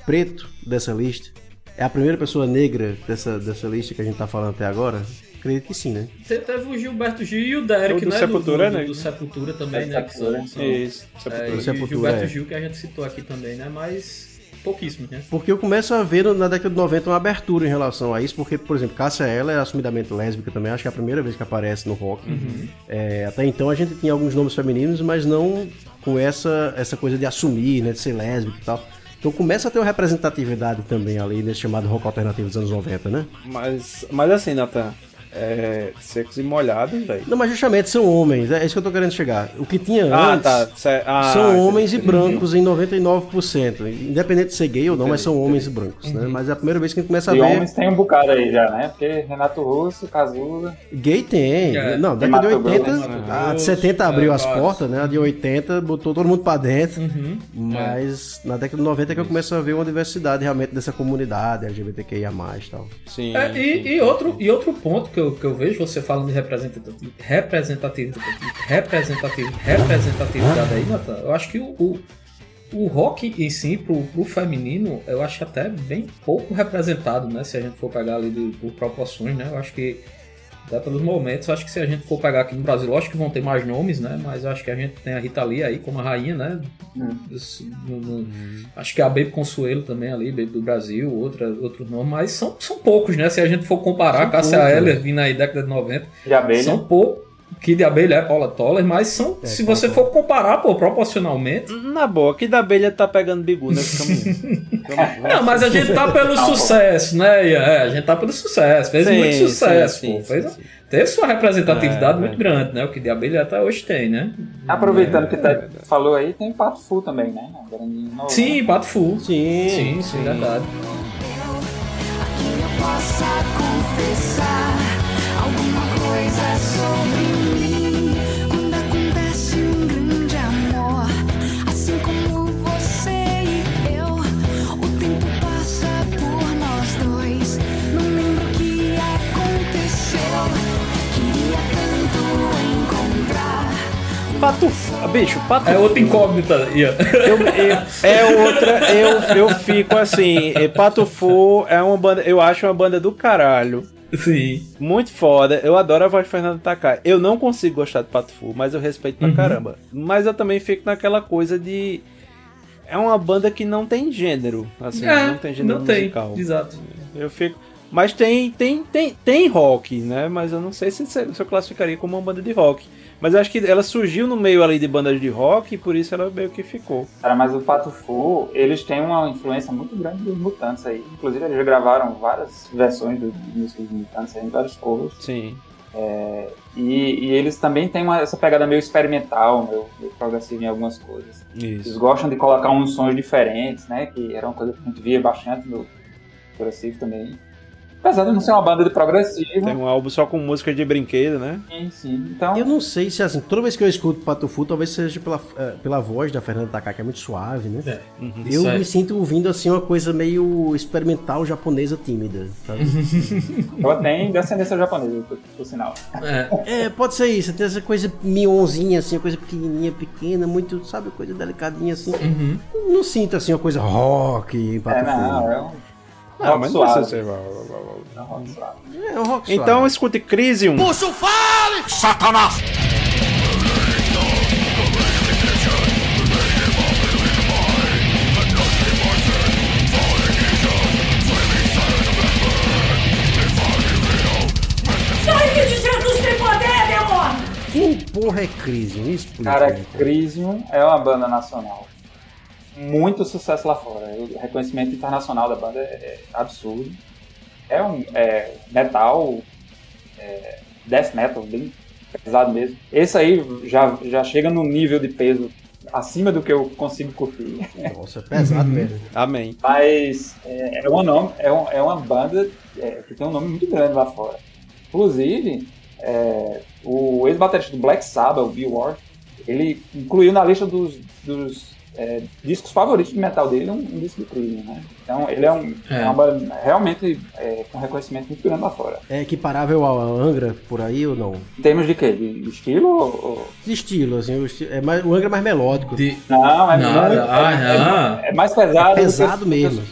[SPEAKER 4] Preto dessa lista. É a primeira pessoa negra dessa, dessa lista que a gente tá falando até agora? Acredito que sim, né?
[SPEAKER 3] Te- Teve o Gilberto Gil e o Derek,
[SPEAKER 5] O do
[SPEAKER 3] né?
[SPEAKER 5] Sepultura,
[SPEAKER 3] do, do,
[SPEAKER 5] né?
[SPEAKER 3] do Sepultura também, né? Que são, são,
[SPEAKER 5] Isso,
[SPEAKER 3] é,
[SPEAKER 5] Sepultura.
[SPEAKER 3] e o
[SPEAKER 4] Sepultura,
[SPEAKER 3] Gilberto
[SPEAKER 4] é.
[SPEAKER 3] Gil que a gente citou aqui também, né? Mas pouquíssimo, né?
[SPEAKER 4] Porque eu começo a ver na década de 90 uma abertura em relação a isso, porque, por exemplo, Cássia Ela é assumidamente lésbica também, acho que é a primeira vez que aparece no rock. É, até então a gente tinha alguns nomes femininos, mas não com essa, essa coisa de assumir, né, de ser lésbica e tal. Então começa a ter uma representatividade também ali nesse chamado rock alternativo dos anos 90, né?
[SPEAKER 5] Mas, mas assim, Nathan, é, secos e molhados, velho.
[SPEAKER 4] Não, mas justamente são homens, é isso que eu tô querendo chegar. O que tinha
[SPEAKER 5] Ah,
[SPEAKER 4] antes
[SPEAKER 5] tá. Cê- ah,
[SPEAKER 4] são
[SPEAKER 5] entendi.
[SPEAKER 4] homens e brancos em 99%. Independente de ser gay ou não, mas são homens e brancos, né? Mas é a primeira vez que a gente começa a
[SPEAKER 9] E
[SPEAKER 4] ver...
[SPEAKER 9] homens tem um bocado aí já, né? Porque Renato Russo, Cazuza.
[SPEAKER 4] Gay tem.
[SPEAKER 3] É,
[SPEAKER 4] não, década de
[SPEAKER 9] Mato
[SPEAKER 4] 80,
[SPEAKER 9] Grosso,
[SPEAKER 3] Mato
[SPEAKER 4] a de
[SPEAKER 3] Grosso,
[SPEAKER 4] 70 abriu
[SPEAKER 3] é,
[SPEAKER 4] as portas, né? A de 80 botou todo mundo pra dentro.
[SPEAKER 3] Uhum.
[SPEAKER 4] Mas na década de 90 é que eu começo a ver uma diversidade realmente dessa comunidade LGBTQIA+, e tal.
[SPEAKER 5] Sim,
[SPEAKER 3] É,
[SPEAKER 5] sim.
[SPEAKER 3] e, e outro, e outro ponto que eu, que eu vejo você falando de representatividade, representatividade, representatividade, representatividade aí, Nathan, eu acho que o, o, o rock em si, pro, pro feminino, eu acho até bem pouco representado, né? Se a gente for pegar ali de- por proporções, né? Eu acho que, até pelos momentos, acho que se a gente for pegar aqui no Brasil, lógico que vão ter mais nomes, né? Mas acho que a gente tem a Rita Lee aí como a rainha, né? No- no- Acho que a Baby Consuelo também ali, Baby do Brasil, outra, outro nome, mas são, são poucos, né? Se a gente for comparar,
[SPEAKER 4] São
[SPEAKER 3] Cássia
[SPEAKER 4] poucos,
[SPEAKER 3] Eller
[SPEAKER 4] né?
[SPEAKER 3] vindo aí década de 90,
[SPEAKER 9] De abelha.
[SPEAKER 3] são poucos. Kid Abelha é Paula Toller, mas são,
[SPEAKER 4] É,
[SPEAKER 3] se você for comparar, pô, proporcionalmente.
[SPEAKER 5] Na boa, aqui da abelha tá pegando bigu nesse caminho. <laughs>
[SPEAKER 3] Não, mas a gente tá pelo sucesso, né? Ian? É, a gente tá pelo sucesso, fez
[SPEAKER 5] Sim,
[SPEAKER 3] muito sucesso,
[SPEAKER 5] sim,
[SPEAKER 3] pô.
[SPEAKER 5] sim,
[SPEAKER 3] Fez,
[SPEAKER 5] sim.
[SPEAKER 3] Teve sua representatividade
[SPEAKER 5] É,
[SPEAKER 3] muito
[SPEAKER 5] é.
[SPEAKER 3] grande, né? O Kid Abelha até hoje tem, né?
[SPEAKER 9] Aproveitando que tá, falou aí, tem Pato Fu também, né? Novo,
[SPEAKER 3] Sim,
[SPEAKER 9] né?
[SPEAKER 3] Pato Fu.
[SPEAKER 4] Sim,
[SPEAKER 3] Sim, sim, verdade.
[SPEAKER 7] A quem eu possa confessar
[SPEAKER 5] Pato Bicho, Pato
[SPEAKER 3] É outra incógnita, Ian.
[SPEAKER 5] Eu, eu- é outra, eu, eu fico assim, Pato Fu é uma banda, eu acho uma banda do caralho.
[SPEAKER 3] Sim.
[SPEAKER 5] Muito foda, eu adoro a voz de Fernando Takai. Eu não consigo gostar de Pato Fu, mas eu respeito pra
[SPEAKER 3] Uhum.
[SPEAKER 5] caramba. Mas eu também fico naquela coisa de. É uma banda que não tem gênero, assim,
[SPEAKER 3] É,
[SPEAKER 5] não tem gênero
[SPEAKER 3] não tem,
[SPEAKER 5] musical.
[SPEAKER 3] exato.
[SPEAKER 5] Eu fico. Mas tem, tem, tem, tem rock, né? Mas eu não sei se, se eu classificaria como uma banda de rock. Mas acho que ela surgiu no meio ali de bandas de rock e por isso ela meio que ficou.
[SPEAKER 9] Cara, mas o Pato Fu, eles têm uma influência muito grande dos Mutantes aí. Inclusive, eles já gravaram várias versões do- de músicas dos Mutantes aí, vários covers.
[SPEAKER 5] Sim.
[SPEAKER 9] E, e eles também têm uma, essa pegada meio experimental, meio, meio progressiva em algumas coisas. Eles
[SPEAKER 5] Isso.
[SPEAKER 9] gostam de colocar uns sons diferentes, né? Que era uma coisa que a gente via bastante no progressivo também. Apesar de não ser uma banda de progressivo.
[SPEAKER 5] Tem um álbum só com música de brinquedo, né?
[SPEAKER 9] Sim, sim. Então,
[SPEAKER 4] Eu não sei se assim, toda vez que eu escuto Pato Fu, talvez seja pela, eh, pela voz da Fernanda Takai, que é muito suave, né?
[SPEAKER 3] É.
[SPEAKER 5] Uhum.
[SPEAKER 4] Eu
[SPEAKER 3] Isso é.
[SPEAKER 4] me sinto ouvindo assim uma coisa meio experimental japonesa tímida, sabe? <laughs>
[SPEAKER 9] ela tem descendência japonesa, por, por sinal.
[SPEAKER 3] É.
[SPEAKER 4] é, pode ser isso, tem essa coisa mionzinha assim, uma coisa pequenininha, pequena, muito, sabe, coisa delicadinha assim.
[SPEAKER 3] Uhum.
[SPEAKER 4] Não sinto assim uma coisa rock em Pato
[SPEAKER 9] É, não, é um
[SPEAKER 5] Não,
[SPEAKER 9] rock
[SPEAKER 5] mas não precisa ser.
[SPEAKER 9] É um rock suave.
[SPEAKER 4] É um rock
[SPEAKER 5] Então
[SPEAKER 4] suave.
[SPEAKER 5] escute Crisium.
[SPEAKER 11] Puxa o fale, Satanás!
[SPEAKER 4] Quem porra é Crisium? Explica.
[SPEAKER 9] Cara? Crisium é uma banda nacional. Muito sucesso lá fora. O reconhecimento internacional da banda é, é absurdo. É um é, metal, é, death metal, bem pesado mesmo. Esse aí já, já chega num nível de peso acima do que eu consigo curtir.
[SPEAKER 4] Nossa, é pesado mesmo.
[SPEAKER 5] Amém.
[SPEAKER 9] Mas é, é, uma, nome, é, um- é uma banda é, que tem um nome muito grande lá fora. Inclusive, é, o ex-baterista do Black Sabbath, o Bill Ward, ele incluiu na lista dos, dos é, discos favoritos de metal dele um, um disco do Creed, né? Então ele é, um,
[SPEAKER 3] É.
[SPEAKER 9] uma banda realmente é, com reconhecimento muito grande lá fora.
[SPEAKER 4] É equiparável ao Angra por aí ou não?
[SPEAKER 9] Em termos de quê? De estilo? ou-
[SPEAKER 4] De estilo, assim, o, esti- é mais, o Angra é mais melódico.
[SPEAKER 9] Não, é
[SPEAKER 3] Não,
[SPEAKER 9] muito-
[SPEAKER 3] ah,
[SPEAKER 9] é-
[SPEAKER 3] não.
[SPEAKER 9] é- é mais pesado. do que-
[SPEAKER 4] pesado mesmo.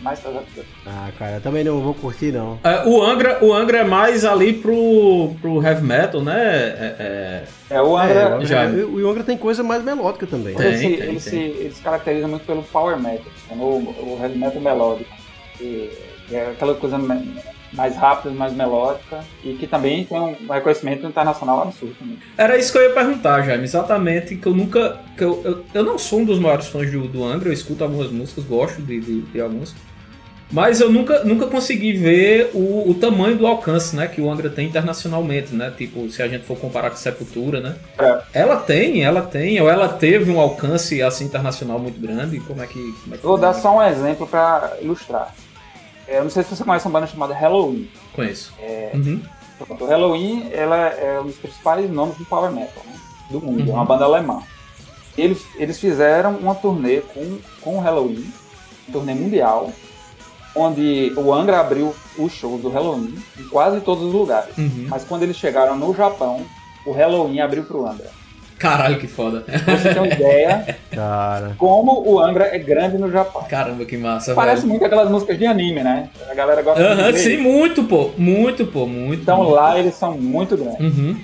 [SPEAKER 9] Mais pesado que.
[SPEAKER 4] Ah, cara, também não vou curtir, não.
[SPEAKER 3] É, o, Angra, o Angra é mais ali pro, pro heavy metal, né? É, é-
[SPEAKER 9] É, o
[SPEAKER 4] É,
[SPEAKER 9] Angra,
[SPEAKER 4] o,
[SPEAKER 3] já-
[SPEAKER 4] Angra, o Angra tem coisa mais melódica também.
[SPEAKER 3] Tem,
[SPEAKER 9] ele, se,
[SPEAKER 3] tem,
[SPEAKER 9] ele,
[SPEAKER 3] tem.
[SPEAKER 9] Se, ele se caracteriza muito pelo power metal, como o, heavy metal melódico. Que, é aquela coisa mais rápida, mais melódica e que também tem um reconhecimento internacional absurdo. Também.
[SPEAKER 3] Era isso que eu ia perguntar, Jaime. Exatamente, que eu nunca. Que eu, eu, eu não sou um dos maiores fãs do, do Angra, eu escuto algumas músicas, gosto de, de, de algumas. Mas eu nunca, nunca consegui ver o, o tamanho do alcance né, que o Angra tem internacionalmente, né? Tipo, se a gente for comparar com Sepultura, né?
[SPEAKER 9] É.
[SPEAKER 3] Ela tem, ela tem, ou ela teve um alcance assim internacional muito grande. Como é que. Como é que
[SPEAKER 9] Vou dar só um exemplo para ilustrar. É, Eu não sei se você conhece uma banda chamada Halloween.
[SPEAKER 3] Conheço.
[SPEAKER 9] É,
[SPEAKER 3] Uhum.
[SPEAKER 9] Pronto, o Halloween ela é um dos principais nomes do power metal né, do mundo,
[SPEAKER 3] Uhum.
[SPEAKER 9] é uma banda alemã. Eles, eles fizeram uma turnê com, com o Halloween, uma turnê mundial, onde o Angra abriu os shows do Halloween em quase todos os lugares.
[SPEAKER 3] Uhum.
[SPEAKER 9] Mas quando eles chegaram no Japão, o Halloween abriu pro Angra.
[SPEAKER 3] Caralho, que foda.
[SPEAKER 9] Pra você ter uma ideia <laughs>
[SPEAKER 4] Cara.
[SPEAKER 9] como o Angra é grande no Japão.
[SPEAKER 3] Caramba, que massa.
[SPEAKER 9] Parece
[SPEAKER 3] velho.
[SPEAKER 9] muito aquelas músicas de anime, né? A galera gosta de ver.
[SPEAKER 3] sim, muito, pô. Muito, pô. Muito.
[SPEAKER 9] Então
[SPEAKER 3] muito.
[SPEAKER 9] lá eles são muito grandes.
[SPEAKER 3] Uhum.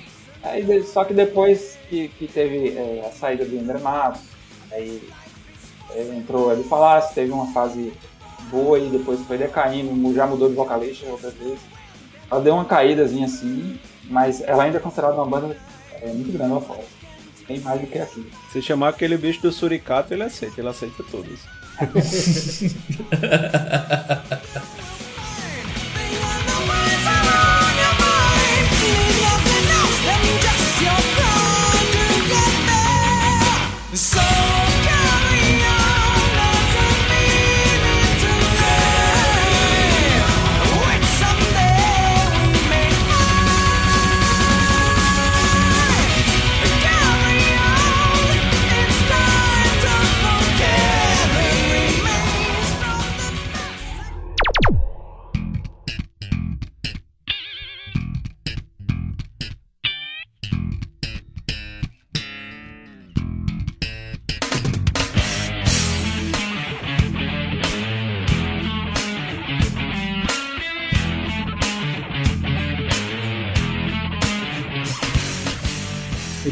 [SPEAKER 9] Aí, só que depois que, que teve é, a saída do André Matos, aí é, entrou Edu Falassi, teve uma fase boa e depois foi decaindo, já mudou de vocalista outras vezes. Ela deu uma caídazinha assim, mas ela ainda é considerada uma banda é, muito grande lá fora. Tem mais do que aqui.
[SPEAKER 5] Se chamar aquele bicho do suricato, ele aceita, ele aceita todos. <laughs>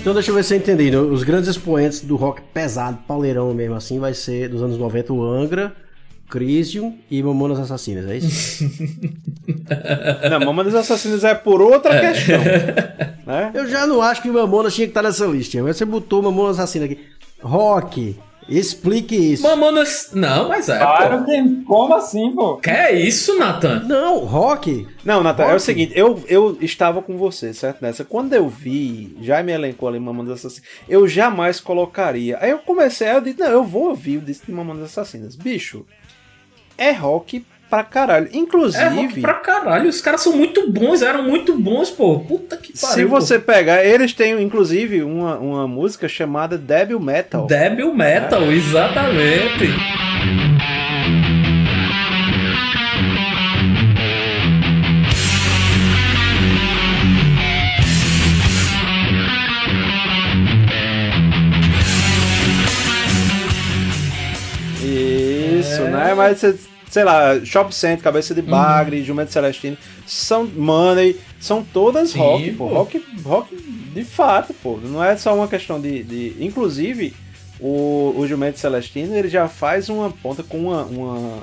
[SPEAKER 4] Então deixa eu ver se eu entendi. Os grandes expoentes do rock pesado, pauleirão mesmo assim, vai ser dos anos 90 o Angra, Crisium e Mamonas Assassinas, é isso? <laughs>
[SPEAKER 5] Não, Mamonas Assassinas é por outra questão. <laughs> Né?
[SPEAKER 4] Eu já não acho que Mamonas tinha que estar nessa lista. Mas você botou Mamonas Assassinas aqui. Rock, explique isso.
[SPEAKER 3] Mamonas. Não, mas é.
[SPEAKER 9] Claro
[SPEAKER 3] pô.
[SPEAKER 9] que. Como assim, pô?
[SPEAKER 3] Que é isso, Nathan?
[SPEAKER 4] Não, rock.
[SPEAKER 5] Não, Natan, é o
[SPEAKER 4] Rock.
[SPEAKER 5] seguinte, eu, eu estava com você, certo? Nessa. Quando eu vi, já me elencou ali Mamonas Assassinas, eu jamais colocaria. Aí eu comecei, aí eu disse, não, eu vou ouvir o disco de Mamonas Assassinas. Bicho, é rock pra caralho. Inclusive,
[SPEAKER 3] É rock pra caralho. Os caras são muito bons, eram muito bons, pô. Puta que pariu.
[SPEAKER 5] se
[SPEAKER 3] pô.
[SPEAKER 5] você pegar, eles têm inclusive uma, uma música chamada Devil Metal.
[SPEAKER 3] Devil Metal, exatamente.
[SPEAKER 5] Isso,
[SPEAKER 3] É.
[SPEAKER 5] né? Mas, cê- sei lá, Shop Center, Cabeça de Bagre, Jumento Celestino, são Money, são todas
[SPEAKER 3] Sim,
[SPEAKER 5] rock, pô.
[SPEAKER 3] pô.
[SPEAKER 5] Rock, rock de fato, pô. Não é só uma questão de. de- Inclusive, o, o Jumento Celestino ele já faz uma ponta com uma, uma,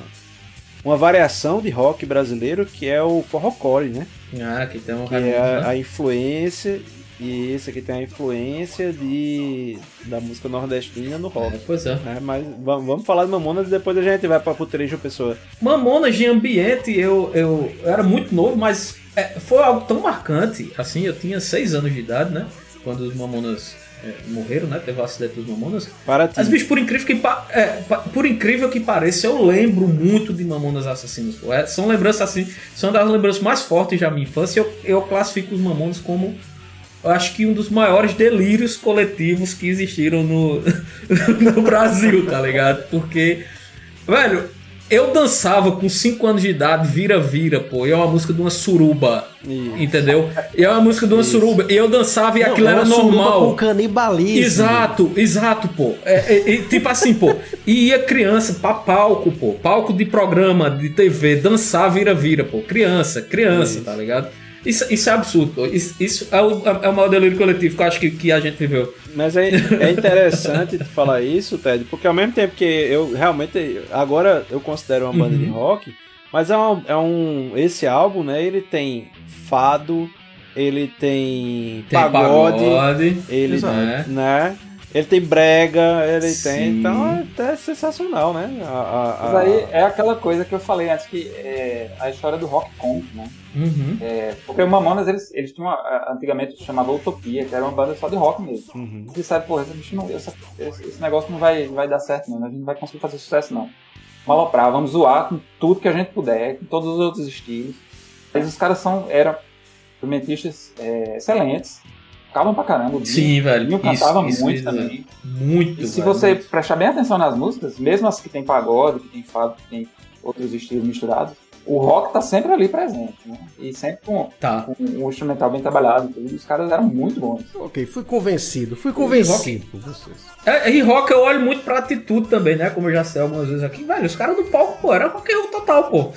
[SPEAKER 5] uma variação de rock brasileiro que é o forrocore, né?
[SPEAKER 3] Ah, que um
[SPEAKER 5] Que é a, a influência. E esse aqui tem a influência de, da música nordestina no rock.
[SPEAKER 3] Pois é.
[SPEAKER 5] né? Mas vamos, falar de Mamonas e depois a gente vai pra Putrejo Pessoa.
[SPEAKER 3] Mamonas de ambiente, eu, eu, eu era muito novo, mas é, foi algo tão marcante. Assim, eu tinha seis anos de idade, né? Quando os Mamonas é, morreram, né? Teve o acidente dos Mamonas.
[SPEAKER 5] Para ti.
[SPEAKER 3] Mas, bicho, por incrível que, pa- é, por incrível que pareça, eu lembro muito de Mamonas Assassinos. É, são lembranças assim, são das lembranças mais fortes da minha infância. Eu, eu classifico os Mamonas como, eu acho que um dos maiores delírios coletivos que existiram no, <laughs> no Brasil, tá ligado? Porque, velho, eu dançava com 5 anos de idade, vira-vira, pô. E é uma música de uma suruba. Entendeu? E é uma música de uma suruba. E eu dançava e
[SPEAKER 4] Não,
[SPEAKER 3] aquilo era normal.
[SPEAKER 4] com canibalismo.
[SPEAKER 3] Exato, exato, pô. É, é, é, tipo assim, pô. E ia criança pra palco, pô. Palco de programa, de TV, dançar vira-vira, pô. Criança, criança, tá ligado? Isso, isso é absurdo. Isso, isso é, o, é o maior delírio coletivo que eu acho que, que a gente viveu.
[SPEAKER 5] Mas é, é interessante <laughs> falar isso, Ted, porque ao mesmo tempo que eu realmente. Agora eu considero uma banda de
[SPEAKER 3] Uhum.
[SPEAKER 5] rock, mas é um, é um. Esse álbum, né? Ele tem fado, ele tem,
[SPEAKER 3] Tem
[SPEAKER 5] pagode,
[SPEAKER 3] pagode,
[SPEAKER 5] ele
[SPEAKER 3] Exato.
[SPEAKER 5] né? Ele tem brega, ele
[SPEAKER 3] Sim.
[SPEAKER 5] tem. Então é, é sensacional, né? A, a-
[SPEAKER 9] Mas
[SPEAKER 5] a-
[SPEAKER 9] aí é aquela coisa que eu falei antes, que é a história do rock conta, né?
[SPEAKER 3] Uhum.
[SPEAKER 9] É, porque o Mamonas, eles, eles tinham, uma- antigamente chamava Utopia, que era uma banda só de rock mesmo.
[SPEAKER 5] Uhum.
[SPEAKER 9] Eles disseram, pô, esse, bicho não, esse, esse negócio não vai, vai dar certo não, a gente não vai conseguir fazer sucesso não. Vamos aloprar, vamos zoar com tudo que a gente puder, com todos os outros estilos. Mas os caras são, eram instrumentistas é, excelentes, tocavam pra caramba. o
[SPEAKER 3] Sim, velho.
[SPEAKER 9] Dinho
[SPEAKER 3] Isso,
[SPEAKER 9] cantava
[SPEAKER 3] isso,
[SPEAKER 9] muito
[SPEAKER 3] isso,
[SPEAKER 9] também.
[SPEAKER 3] Muito.
[SPEAKER 9] E se
[SPEAKER 3] velho,
[SPEAKER 9] você
[SPEAKER 3] muito.
[SPEAKER 9] prestar bem atenção nas músicas, mesmo as que tem pagode, que tem fado, que tem outros estilos misturados, o rock tá sempre ali presente, né? E sempre com,
[SPEAKER 3] Tá.
[SPEAKER 9] com um instrumental bem trabalhado. Os caras eram muito bons.
[SPEAKER 4] Ok, fui convencido. Fui convencido por vocês.
[SPEAKER 3] É, e rock eu olho muito pra atitude também, né? Como eu já sei algumas vezes aqui. Velho, os caras do palco, pô, era rock roll total, pô.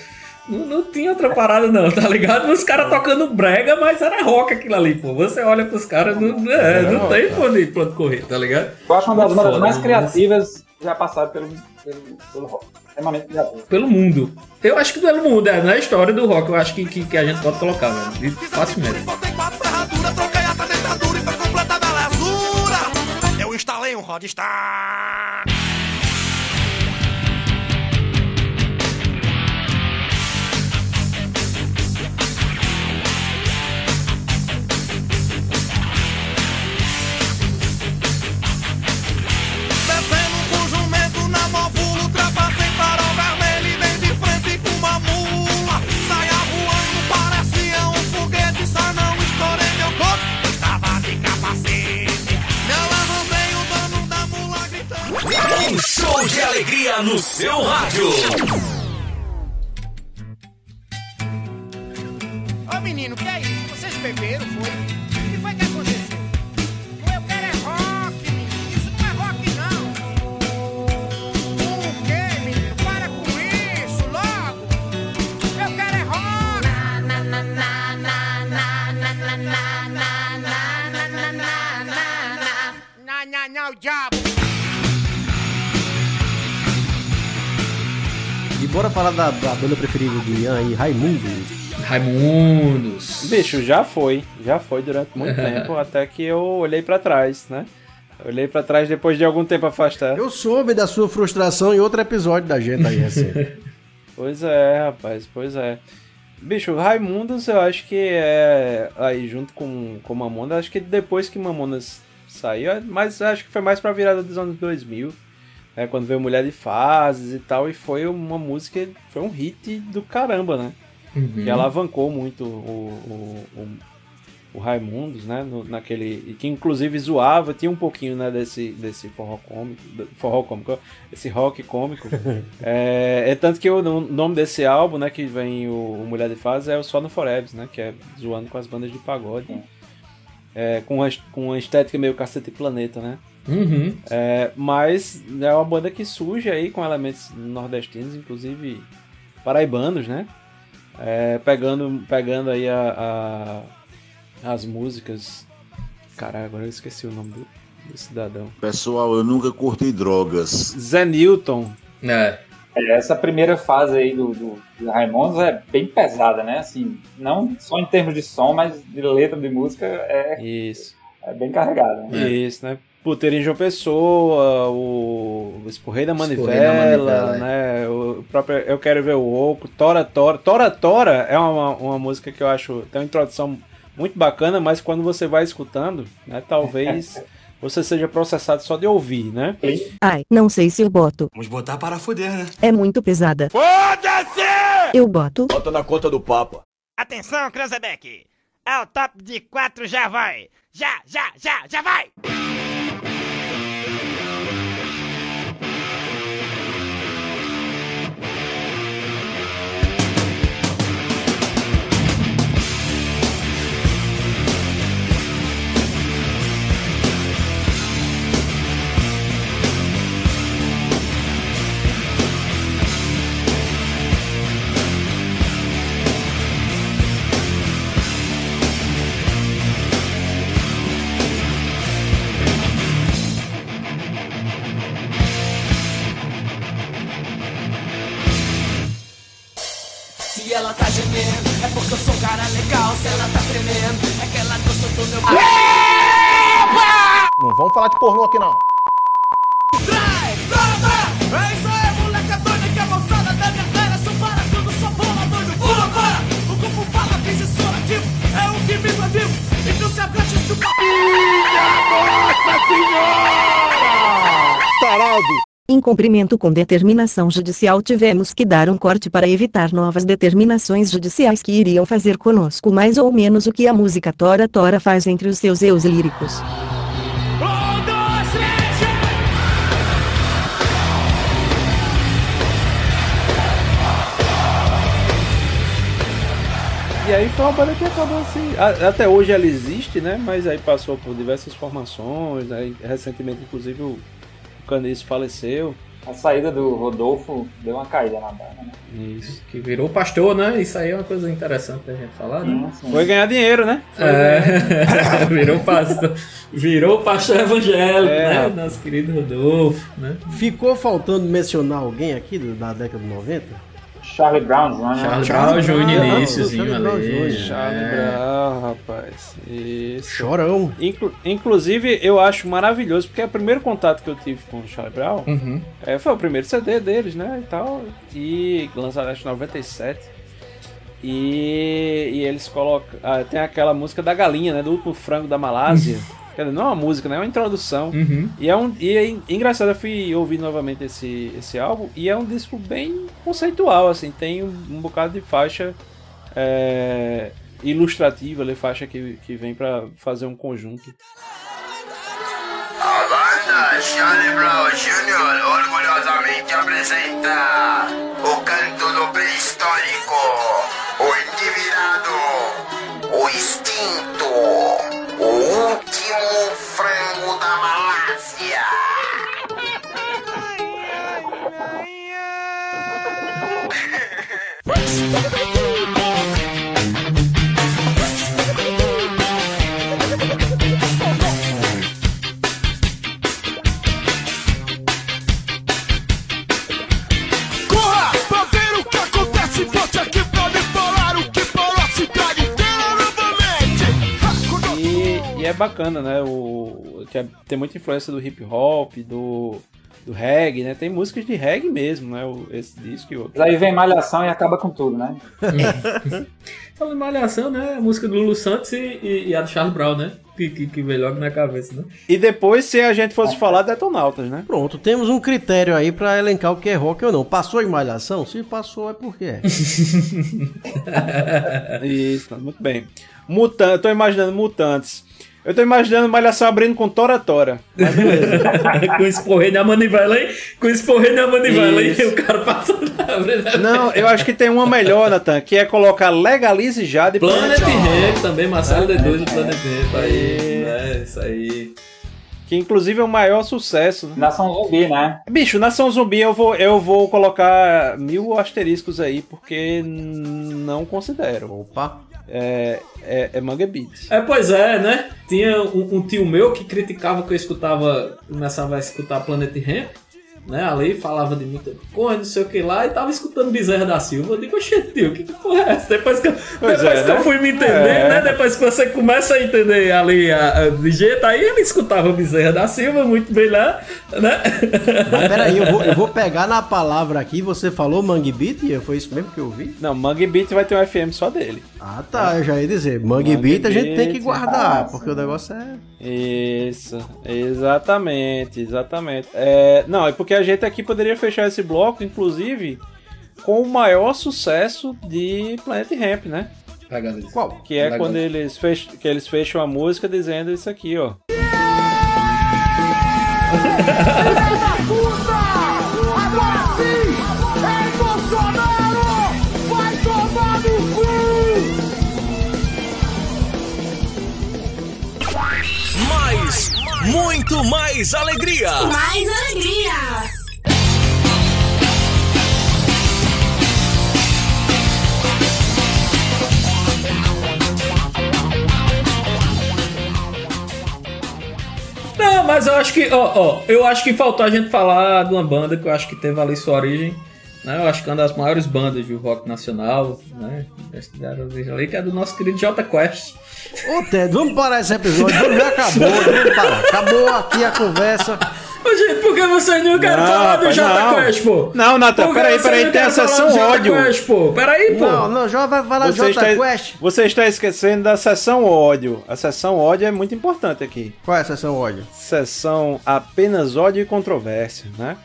[SPEAKER 3] Não, não tinha outra parada não, tá ligado? Os caras tocando brega, mas era rock aquilo ali, pô. Você olha pros caras, não, é, não tem
[SPEAKER 9] tá.
[SPEAKER 3] pra onde, pra onde correr, tá ligado?
[SPEAKER 9] Eu acho uma das bandas mais
[SPEAKER 3] né?
[SPEAKER 9] criativas que já passaram pelo, pelo, pelo rock. Extremamente criativas.
[SPEAKER 3] Pelo mundo. Eu acho que pelo mundo, é, na história do rock, eu acho que, que, que a gente pode colocar, velho. E Facilmente.
[SPEAKER 6] completa belezura. Eu instalei um Rodstar.
[SPEAKER 11] Show de alegria no seu rádio.
[SPEAKER 6] Ô menino, que é isso? Vocês beberam, foi? O que foi que aconteceu? Eu quero é rock, menino. Isso não é rock, não. O quê, menino? Para com isso, logo. Eu quero é rock. Na, na, na, na, na, na, na, na, na, na, na, na, na, na, na. Na, na, na, o diabo.
[SPEAKER 4] E bora falar da, da banda preferida do Ian aí, Raimundo.
[SPEAKER 3] Raimundos.
[SPEAKER 5] Bicho, já foi. Já foi durante muito <laughs> tempo, até que eu olhei pra trás, né? Olhei pra trás depois de algum tempo afastado.
[SPEAKER 4] Eu soube da sua frustração em outro episódio da gente aí, recente. <laughs>
[SPEAKER 5] Pois é, rapaz, pois é. Bicho, Raimundos eu acho que é aí junto com, com Mamonas, acho que depois que Mamonas saiu, mas acho que foi mais pra virada dos anos 2000, né, quando veio Mulher de Fases e tal, e foi uma música, foi um hit do caramba, né?
[SPEAKER 3] Uhum.
[SPEAKER 5] Que alavancou muito o, o, o, o Raimundos, né? no- naquele. e Que inclusive zoava, tinha um pouquinho né, desse, desse forró cômico. Forró cômico, esse rock cômico. <laughs> é, é tanto que o no- nome desse álbum, né, que vem o, o Mulher de Fase, é o Só no Forever, né? Que é zoando com as bandas de pagode. É, com, uma, com uma estética meio cacete planeta, né?
[SPEAKER 3] Uhum.
[SPEAKER 5] É, mas é uma banda que surge aí com elementos nordestinos, inclusive paraibanos, né? É, pegando, pegando aí a, a- as músicas. Caralho, agora eu esqueci o nome do, do cidadão.
[SPEAKER 14] Pessoal, eu nunca curti drogas.
[SPEAKER 5] Zé Newton.
[SPEAKER 3] É.
[SPEAKER 9] É, Essa primeira fase aí do, do, do Raimundos é bem pesada, né? Assim, não só em termos de som, mas de letra de música é,
[SPEAKER 5] Isso.
[SPEAKER 9] é bem carregada. Né?
[SPEAKER 5] Isso, né? Puteiro em João Pessoa, o Esporrei da
[SPEAKER 3] Esporrei da
[SPEAKER 5] Manivela,
[SPEAKER 3] é.
[SPEAKER 5] né? O próprio Eu Quero Ver o Oco, Tora Tora. Tora Tora é uma, uma música que eu acho tem uma introdução muito bacana, mas quando você vai escutando, né? Talvez <laughs> você seja processado só de ouvir, né?
[SPEAKER 10] Ai, não sei se eu boto.
[SPEAKER 11] Vamos botar para fuder, né?
[SPEAKER 10] É muito pesada.
[SPEAKER 11] Foda-se!
[SPEAKER 10] Eu boto.
[SPEAKER 11] Bota na conta do Papa.
[SPEAKER 15] Atenção, Cranzebeck! É o top de quatro, já vai! Já, já, já, já vai!
[SPEAKER 6] Ela tá gemendo, é porque eu sou um cara legal. Se ela tá tremendo, é que ela gostou do meu.
[SPEAKER 16] Não vamos falar de pornô aqui não.
[SPEAKER 6] Trai! É isso aí, doido que a moçada da minha cara só para tudo, bola doido, pula! O corpo fala, isso ativo, é o que vive vivo, então se agache do
[SPEAKER 16] Nossa Senhora! Tarado!
[SPEAKER 10] Em cumprimento com determinação judicial, tivemos que dar um corte para evitar novas determinações judiciais que iriam fazer conosco mais ou menos o que a música Tora Tora faz entre os seus eus líricos.
[SPEAKER 5] E aí foi uma banda que acabou assim. Até hoje ela existe, né? Mas aí passou por diversas formações. Aí, recentemente, inclusive, Caniço faleceu.
[SPEAKER 9] A saída do Rodolfo deu uma caída na banda, né?
[SPEAKER 5] Isso.
[SPEAKER 3] Que virou pastor, né? Isso aí é uma coisa interessante da gente falar, né?
[SPEAKER 5] Foi ganhar dinheiro, né? Foi
[SPEAKER 3] É, <laughs> virou pastor. Virou pastor evangélico,
[SPEAKER 4] É,
[SPEAKER 3] né? Nosso querido Rodolfo, né?
[SPEAKER 4] Ficou faltando mencionar alguém aqui da década de 90?
[SPEAKER 9] Charlie Brown, né?
[SPEAKER 3] Charlie Brown Jr.
[SPEAKER 4] Brown,
[SPEAKER 3] iníciozinho
[SPEAKER 4] Charlie Brown
[SPEAKER 3] ali.
[SPEAKER 4] Jr.
[SPEAKER 5] Charlie
[SPEAKER 3] É.
[SPEAKER 5] Brown, rapaz. Isso.
[SPEAKER 4] Chorão.
[SPEAKER 5] Inclu- inclusive, eu acho maravilhoso, porque é o primeiro contato que eu tive com o Charlie Brown
[SPEAKER 3] Uhum.
[SPEAKER 5] é, foi o primeiro CD deles, né? E tal. E lançado acho em 97. E, e eles colocam. ah, tem aquela música da galinha, né? Do último frango da Malásia. <laughs> Dizer, não é uma música, né? É uma introdução.
[SPEAKER 3] Uhum.
[SPEAKER 5] E é um. E é en- engraçado, eu fui ouvir novamente esse, esse álbum e é um disco bem conceitual, assim, tem um, um bocado de faixa é, ilustrativa, ali, faixa que, que vem pra fazer um conjunto.
[SPEAKER 17] A banda Charlie Brown Jr. orgulhosamente apresenta o canto do pré-histórico, o endivirado, o extinto, o último frango da Malásia. <laughs>
[SPEAKER 5] é bacana, né? O, que é- tem muita influência do hip hop, do, do reggae, né? Tem músicas de reggae mesmo, né? O, esse disco e outro.
[SPEAKER 9] Mas aí vem Malhação e acaba com tudo, né? <laughs>
[SPEAKER 3] Falando em Malhação, né? A música do Lulu Santos e, e- e a do Charlie Brown, né? Que, que, que veio logo na cabeça, né?
[SPEAKER 5] E depois, se a gente fosse falar Detonautas, né?
[SPEAKER 4] Pronto, temos um critério aí pra elencar o que é rock ou não. Passou em malhação? Se passou, é porque é. <laughs>
[SPEAKER 5] Isso, tá, muito bem. Mutan eu tô imaginando mutantes. Eu tô imaginando Malhação abrindo com Tora Tora. Mas beleza. <laughs>
[SPEAKER 3] com esporrei na manivela, hein? Com esporrei na manivela. E o cara passando na
[SPEAKER 5] Não, eu acho que tem uma melhor, Natan, que é colocar Legalize já de
[SPEAKER 3] Planet
[SPEAKER 5] Ramp.
[SPEAKER 3] Também, Marcelo D2 do Planet Ramp aí. É, isso aí.
[SPEAKER 5] Que inclusive é o maior sucesso. Né?
[SPEAKER 9] Nação Zumbi, né?
[SPEAKER 5] Bicho, Nação Zumbi eu vou, eu vou colocar mil asteriscos aí, porque não considero.
[SPEAKER 4] Opa.
[SPEAKER 5] É, é, é Manga Beat.
[SPEAKER 3] É, pois é, né? Tinha um, um tio meu que criticava que eu escutava, começava a escutar Planet Ramp, né? Ali falava de mim, corre, não sei o que lá, e tava escutando Bezerra da Silva. Eu digo, oxe, tio, que, que porra é essa? Depois que, eu,
[SPEAKER 5] Pois
[SPEAKER 3] depois
[SPEAKER 5] é,
[SPEAKER 3] que eu
[SPEAKER 5] né?
[SPEAKER 3] fui me entender,
[SPEAKER 5] É.
[SPEAKER 3] né? Depois que você começa a entender ali a, a, de jeito, aí ele escutava Bezerra da Silva muito bem lá, né?
[SPEAKER 4] Mas peraí, eu vou, eu vou pegar na palavra aqui. Você falou Mangue Beat? Foi isso mesmo que eu ouvi?
[SPEAKER 5] Não, Mangue Beat vai ter um FM só dele.
[SPEAKER 4] Ah, tá. Eu já ia dizer. Mangue
[SPEAKER 5] Mangue
[SPEAKER 4] Beat a gente tem que guardar, porque o negócio é.
[SPEAKER 5] Isso, exatamente, exatamente. É, não, é porque a gente aqui poderia fechar esse bloco, inclusive, com o maior sucesso de Planet Ramp, né?
[SPEAKER 4] Qual?
[SPEAKER 5] Que é quando eles, fech... que eles fecham a música dizendo isso aqui, ó.
[SPEAKER 11] Muito mais alegria.
[SPEAKER 7] Mais alegria!
[SPEAKER 3] Não, mas eu acho que, ó, ó, eu acho que faltou a gente falar de uma banda que eu acho que teve ali sua origem, né? Eu acho que é uma das maiores bandas do rock nacional, né? Ali, que é do nosso querido J Quest.
[SPEAKER 4] Ô, Ted, vamos parar esse episódio. Vamos, acabou, vamos parar. Acabou aqui a conversa.
[SPEAKER 3] Ô, gente, por que você não quer
[SPEAKER 5] Não,
[SPEAKER 3] falar do
[SPEAKER 5] rapaz,
[SPEAKER 3] J
[SPEAKER 5] não.
[SPEAKER 3] Quest, pô?
[SPEAKER 5] Não, Natan, peraí, peraí, tem a sessão
[SPEAKER 3] do Jota
[SPEAKER 5] ódio.
[SPEAKER 3] Quest, pô? Peraí, pô.
[SPEAKER 4] Não, não, já vai falar
[SPEAKER 5] Você
[SPEAKER 4] Jota
[SPEAKER 5] está,
[SPEAKER 4] Quest.
[SPEAKER 5] você está esquecendo da sessão ódio. A sessão ódio é muito importante aqui.
[SPEAKER 4] Qual é a sessão ódio?
[SPEAKER 5] Sessão apenas ódio e controvérsia, né?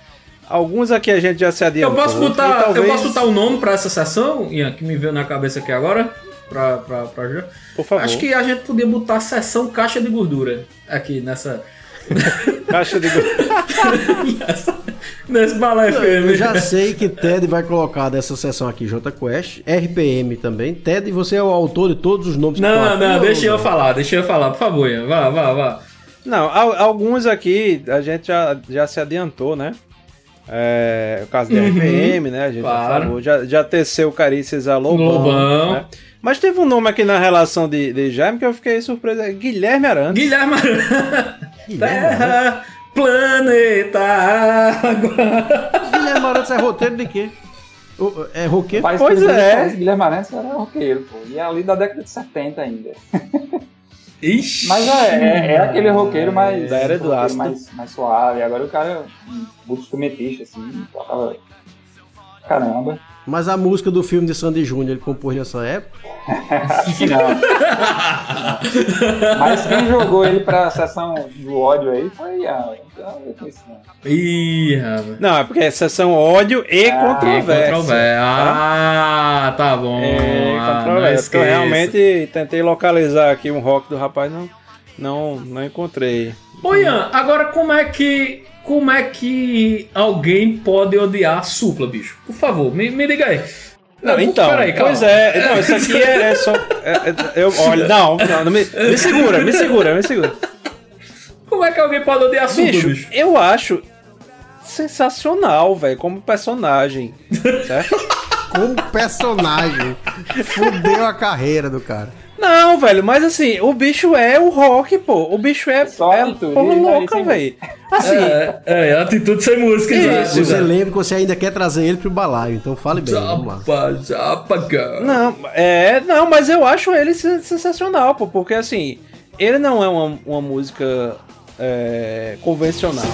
[SPEAKER 5] Alguns aqui a gente já se
[SPEAKER 3] Eu
[SPEAKER 5] adiantou.
[SPEAKER 3] posso
[SPEAKER 5] e
[SPEAKER 3] botar,
[SPEAKER 5] talvez-
[SPEAKER 3] eu posso botar um nome pra essa sessão, Ian, que me veio na cabeça aqui agora? Pra, pra, pra...
[SPEAKER 5] Por favor.
[SPEAKER 3] Acho que a gente podia botar sessão caixa de gordura aqui nessa. <laughs>
[SPEAKER 5] Caixa de
[SPEAKER 3] nessa <laughs> nesse balé
[SPEAKER 4] Eu
[SPEAKER 3] FM.
[SPEAKER 4] já sei que Ted vai colocar dessa sessão aqui J Quest, RPM também. Ted, você é o autor de todos os nomes que
[SPEAKER 3] Não, não,
[SPEAKER 4] ou
[SPEAKER 3] deixa eu
[SPEAKER 4] não?
[SPEAKER 3] falar, deixa eu falar, por favor, Ian. Vá, vá, vá.
[SPEAKER 5] Não, al- alguns aqui a gente já, já se adiantou, né? É, o caso da
[SPEAKER 3] Uhum,
[SPEAKER 5] RPM, né? A gente
[SPEAKER 3] claro.
[SPEAKER 5] já falou. Já, já teceu Carícias a Lobão.
[SPEAKER 3] Lobão.
[SPEAKER 5] né? Mas teve um nome aqui na relação de, de Jaime que eu fiquei surpreso. é Guilherme Arantes.
[SPEAKER 3] Guilherme Terra, planeta, água.
[SPEAKER 4] Guilherme Arantes é roteiro de quê? É roqueiro?
[SPEAKER 5] Pois é.
[SPEAKER 9] Guilherme Arantes era roqueiro, pô. E é ali da década de 70 ainda. <laughs>
[SPEAKER 3] Ixi.
[SPEAKER 9] Mas é, é, é aquele roqueiro mais.
[SPEAKER 5] Da era do ácido.
[SPEAKER 9] mais, mais suave. Agora o cara é um instrumentista, assim, tocava. Caramba.
[SPEAKER 4] Mas a música do filme de Sandy Júnior ele compôs nessa época?
[SPEAKER 9] Não. <laughs> Mas quem jogou ele pra sessão do ódio aí foi a.
[SPEAKER 3] Ih, rapaz.
[SPEAKER 5] Não, é porque é sessão ódio e
[SPEAKER 9] Ah,
[SPEAKER 5] controvérsia.
[SPEAKER 3] Controvérsia. Ah, tá bom.
[SPEAKER 5] É,
[SPEAKER 3] Ah,
[SPEAKER 5] controvérsia. eu realmente tentei localizar aqui um rock do rapaz, não, não, não encontrei.
[SPEAKER 3] Ô Ian, agora como é que. Como é que alguém pode odiar a supla, bicho? Por favor, me, me diga aí.
[SPEAKER 5] Não, então,
[SPEAKER 3] peraí, calma.
[SPEAKER 5] pois é, não, isso aqui é, é só. é- é- eu, olha, não, não, não me, me segura, me segura, me segura.
[SPEAKER 3] Como é que alguém pode odiar a supla,
[SPEAKER 5] Bicho,
[SPEAKER 3] bicho?
[SPEAKER 5] eu acho sensacional, velho, como personagem. Certo? <laughs>
[SPEAKER 4] Como personagem. Fudeu a carreira do cara.
[SPEAKER 5] Não, velho, mas assim, o bicho é o rock, pô. O bicho é,
[SPEAKER 9] Só
[SPEAKER 5] é
[SPEAKER 9] atitude,
[SPEAKER 5] porra
[SPEAKER 9] vai
[SPEAKER 5] louca, velho. Assim,
[SPEAKER 3] É, é, atitude sem música, exato.
[SPEAKER 4] Você lembra que você ainda quer trazer ele pro balaio, então fale bem.
[SPEAKER 3] Japa, japa, cara.
[SPEAKER 5] Não, é, não, mas eu acho ele sen- sensacional, pô, porque assim, ele não é uma, uma música é, convencional.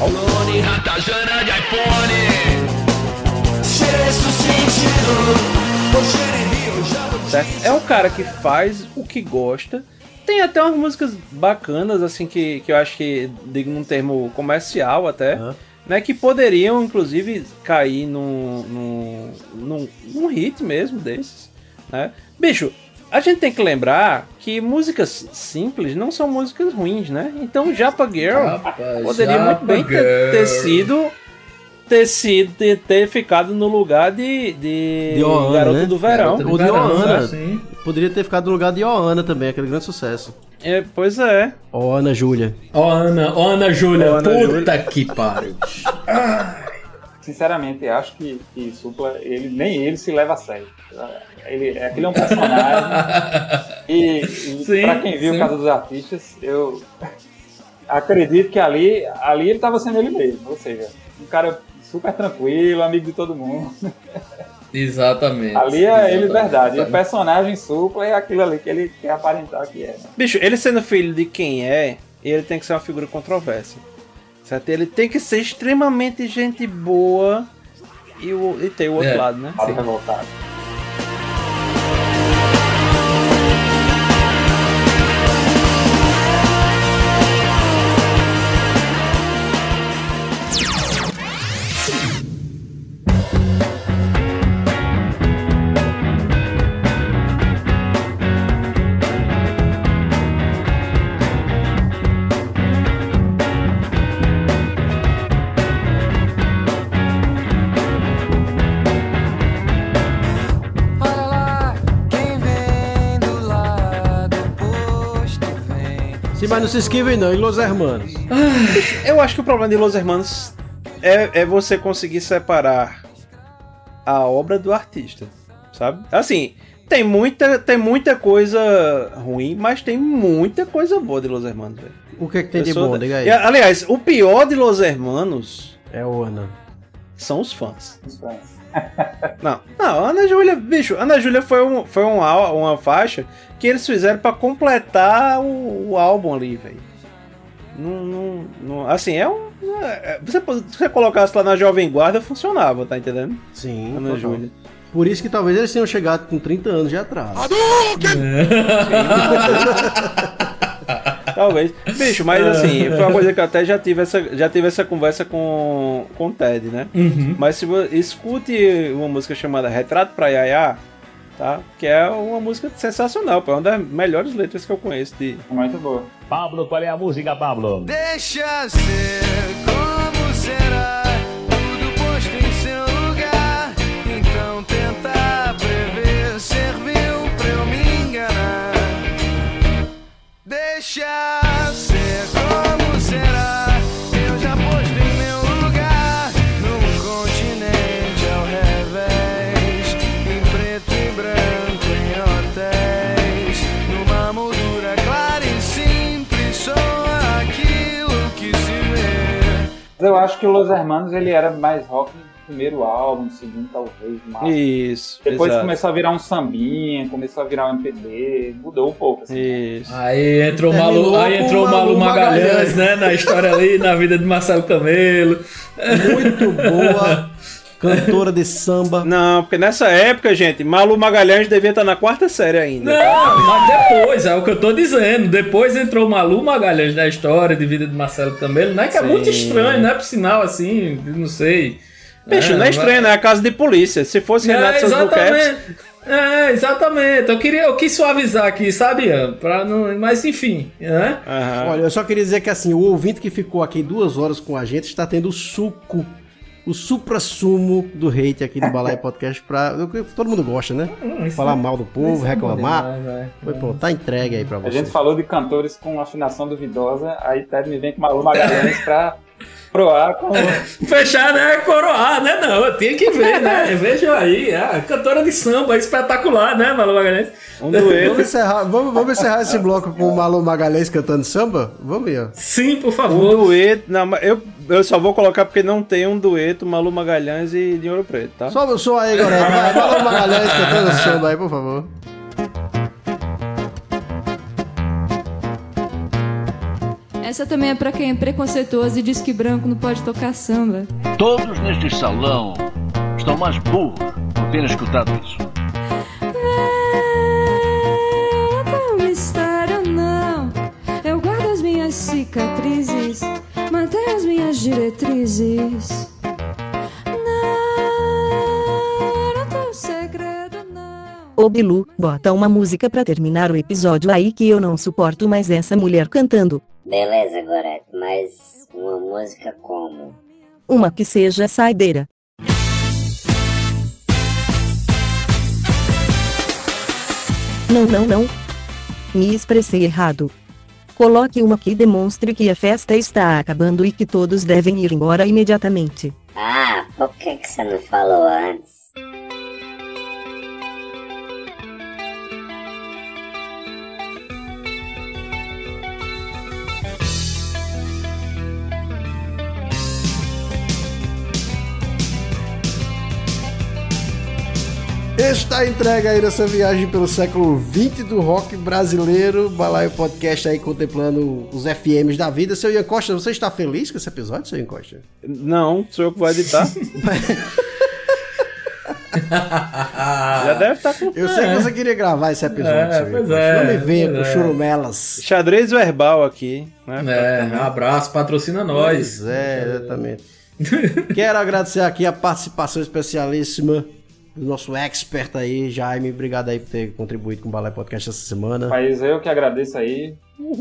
[SPEAKER 5] Certo? É um cara que faz o que gosta. Tem até umas músicas bacanas, assim, que, que eu acho que, digo num termo comercial até, né? Que poderiam, inclusive, cair num, num, num, num hit mesmo desses, né? Bicho, a gente tem que lembrar que músicas simples não são músicas ruins, né? Então, Japa Girl
[SPEAKER 3] Rapaz,
[SPEAKER 5] poderia muito
[SPEAKER 3] Japa
[SPEAKER 5] bem ter, ter sido ter sido ter, ter ficado no lugar de, de,
[SPEAKER 4] De Oana,
[SPEAKER 5] Garoto
[SPEAKER 4] né?
[SPEAKER 5] do Verão.
[SPEAKER 3] Garoto do
[SPEAKER 4] O de Oana.
[SPEAKER 3] sim.
[SPEAKER 4] Poderia ter ficado no lugar de Oana também, aquele grande sucesso.
[SPEAKER 5] É, pois é.
[SPEAKER 4] Oana Júlia.
[SPEAKER 3] Ó, Ana, ó, Ana Júlia, puta
[SPEAKER 5] Júlia.
[SPEAKER 3] que pariu.
[SPEAKER 9] Sinceramente, acho que, que Supla, ele, nem ele se leva a sério. Ele, aquele é um personagem. <laughs> e e
[SPEAKER 3] Sim,
[SPEAKER 9] pra quem viu
[SPEAKER 3] sim.
[SPEAKER 9] Casa dos Artistas, eu <laughs> acredito que ali, ali ele tava sendo ele mesmo. Ou seja, um cara super tranquilo, amigo de todo mundo.
[SPEAKER 3] Exatamente.
[SPEAKER 9] Ali é ele
[SPEAKER 3] Exatamente.
[SPEAKER 9] verdade. E o personagem Supla é aquilo ali que ele quer aparentar que é. né?
[SPEAKER 5] Bicho, ele sendo filho de quem é, ele tem que ser uma figura controversa. Certo? Ele tem que ser extremamente gente boa e, o, e ter o outro
[SPEAKER 3] É.
[SPEAKER 5] lado, né?
[SPEAKER 9] Lado revoltado.
[SPEAKER 4] Mas não se esquivem não, e Los Hermanos?
[SPEAKER 5] Eu acho que o problema de Los Hermanos é, é você conseguir separar a obra do artista, sabe? Assim, tem muita, tem muita coisa ruim, mas tem muita coisa boa de Los Hermanos, velho.
[SPEAKER 4] O que é que tem
[SPEAKER 5] Eu
[SPEAKER 4] de bom?
[SPEAKER 5] da-
[SPEAKER 4] Diga aí.
[SPEAKER 5] E, aliás, o pior de Los Hermanos
[SPEAKER 4] É o Ana.
[SPEAKER 5] são os fãs. Não, não, Ana Júlia, bicho, Ana Júlia foi, um, foi um, uma faixa que eles fizeram pra completar o, o álbum ali, velho. Não, não, não- assim, é um. é- você, pode- se você colocasse lá na Jovem Guarda, funcionava, tá entendendo?
[SPEAKER 4] Sim,
[SPEAKER 5] Ana
[SPEAKER 4] total.
[SPEAKER 5] Júlia.
[SPEAKER 4] Por isso que talvez eles tenham chegado com 30 anos de atraso. <laughs> <laughs>
[SPEAKER 5] Talvez. Bicho, mas assim, foi uma coisa que eu até já tive essa, já tive essa conversa com, com o Ted, né?
[SPEAKER 3] Uhum.
[SPEAKER 5] Mas se você escute uma música chamada Retrato pra Yaya, tá? Que é uma música sensacional, pô. É uma das melhores letras que eu conheço de.
[SPEAKER 9] Muito boa.
[SPEAKER 18] Pablo, qual é a música, Pablo?
[SPEAKER 6] Deixa ser como será, Deixa ser como será, eu já posto em meu lugar. Num continente ao revés, em preto e branco, em hotéis. Numa moldura clara e simples, sou aquilo que se vê.
[SPEAKER 9] Eu acho que Los Hermanos ele era mais rock primeiro álbum, segundo talvez, mais.
[SPEAKER 5] Isso.
[SPEAKER 9] Depois
[SPEAKER 5] exato.
[SPEAKER 9] começou a virar um sambinha, começou a virar um MPB, mudou um pouco. Assim.
[SPEAKER 5] Isso.
[SPEAKER 3] Aí entrou o Malu, aí entrou o Malu
[SPEAKER 9] Malu
[SPEAKER 3] Magalhães,
[SPEAKER 9] Magalhães.
[SPEAKER 3] né? Na história ali, na vida de Marcelo Camelo.
[SPEAKER 4] Muito boa. Cantora de samba.
[SPEAKER 5] Não, porque nessa época, gente, Malu Magalhães devia estar na quarta série ainda.
[SPEAKER 3] Não, mas depois, é o que eu tô dizendo. Depois entrou o Malu Magalhães na história de vida de Marcelo Camelo, né? Que é
[SPEAKER 5] Sim.
[SPEAKER 3] muito estranho, né? Por sinal, assim, não sei.
[SPEAKER 5] Bicho, não é estranho, né? É a casa de polícia. Se fosse Renato
[SPEAKER 3] É,
[SPEAKER 5] Seus Caps,
[SPEAKER 3] exatamente. É, exatamente. Eu queria, eu quis suavizar aqui, sabe? Pra não, mas enfim, né?
[SPEAKER 4] Olha, eu só queria dizer que assim, o ouvinte que ficou aqui duas horas com a gente está tendo o suco, o supra-sumo do hate aqui do Balai Podcast pra. que Todo mundo gosta, né?
[SPEAKER 9] Hum, isso
[SPEAKER 4] Falar
[SPEAKER 9] é-
[SPEAKER 4] mal do povo,
[SPEAKER 9] é
[SPEAKER 4] reclamar. Foi, pô, tá entregue aí pra
[SPEAKER 9] A
[SPEAKER 4] você.
[SPEAKER 9] gente falou de cantores com afinação duvidosa, aí Ted me vem com Malu Magalhães pra proar com. <laughs>
[SPEAKER 3] Fechar, né? Coroar, né? Não, eu tinha que ver, né? <laughs> Veja aí, a cantora de samba espetacular, né, Malu Magalhães?
[SPEAKER 5] Um
[SPEAKER 4] Vamos encerrar, vamos, vamos encerrar esse bloco com o Malu Magalhães cantando samba? Vamos aí, ó.
[SPEAKER 3] Sim, por
[SPEAKER 5] Um dueto. Não, eu, eu só vou colocar porque não tem um dueto Malu Magalhães e de Ouro Preto, tá?
[SPEAKER 4] Sobe o som aí, galera. <laughs> Malu Magalhães cantando samba aí, por favor.
[SPEAKER 19] Essa também é pra quem é preconceituoso e diz que branco não pode tocar samba.
[SPEAKER 18] Todos neste salão estão mais burros por terem escutado isso.
[SPEAKER 19] É um mistério, não. Eu guardo as minhas cicatrizes, mantenho as minhas diretrizes. Não, não tem segredo,
[SPEAKER 10] Ô Bilu, bota uma música pra terminar o episódio aí que eu não suporto mais essa mulher cantando.
[SPEAKER 20] Beleza, Gorete, mas uma música como?
[SPEAKER 10] Uma que seja saideira. Não, não, não. Me expressei errado. Coloque uma que demonstre que a festa está acabando e que todos devem ir embora imediatamente.
[SPEAKER 20] Ah, por que, que você não falou antes?
[SPEAKER 4] Está entregue aí nessa viagem pelo século XX do rock brasileiro. Balaio Podcast aí contemplando os FMs da vida. Seu Ian Costa, você está feliz com esse episódio, seu Ian Costa?
[SPEAKER 5] Não, sou eu que vou editar. <laughs> Já deve estar com.
[SPEAKER 4] Eu sei que você queria gravar esse episódio,
[SPEAKER 3] É, pois é,
[SPEAKER 4] Não me venha com
[SPEAKER 3] é.
[SPEAKER 4] churumelas.
[SPEAKER 5] Xadrez verbal aqui, né?
[SPEAKER 3] É, um abraço, patrocina nós.
[SPEAKER 4] Pois é, exatamente. <laughs> Quero agradecer aqui a participação especialíssima do nosso expert aí, Jaime. Obrigado aí por ter contribuído com o Balé Podcast essa semana.
[SPEAKER 9] Mas eu que agradeço aí.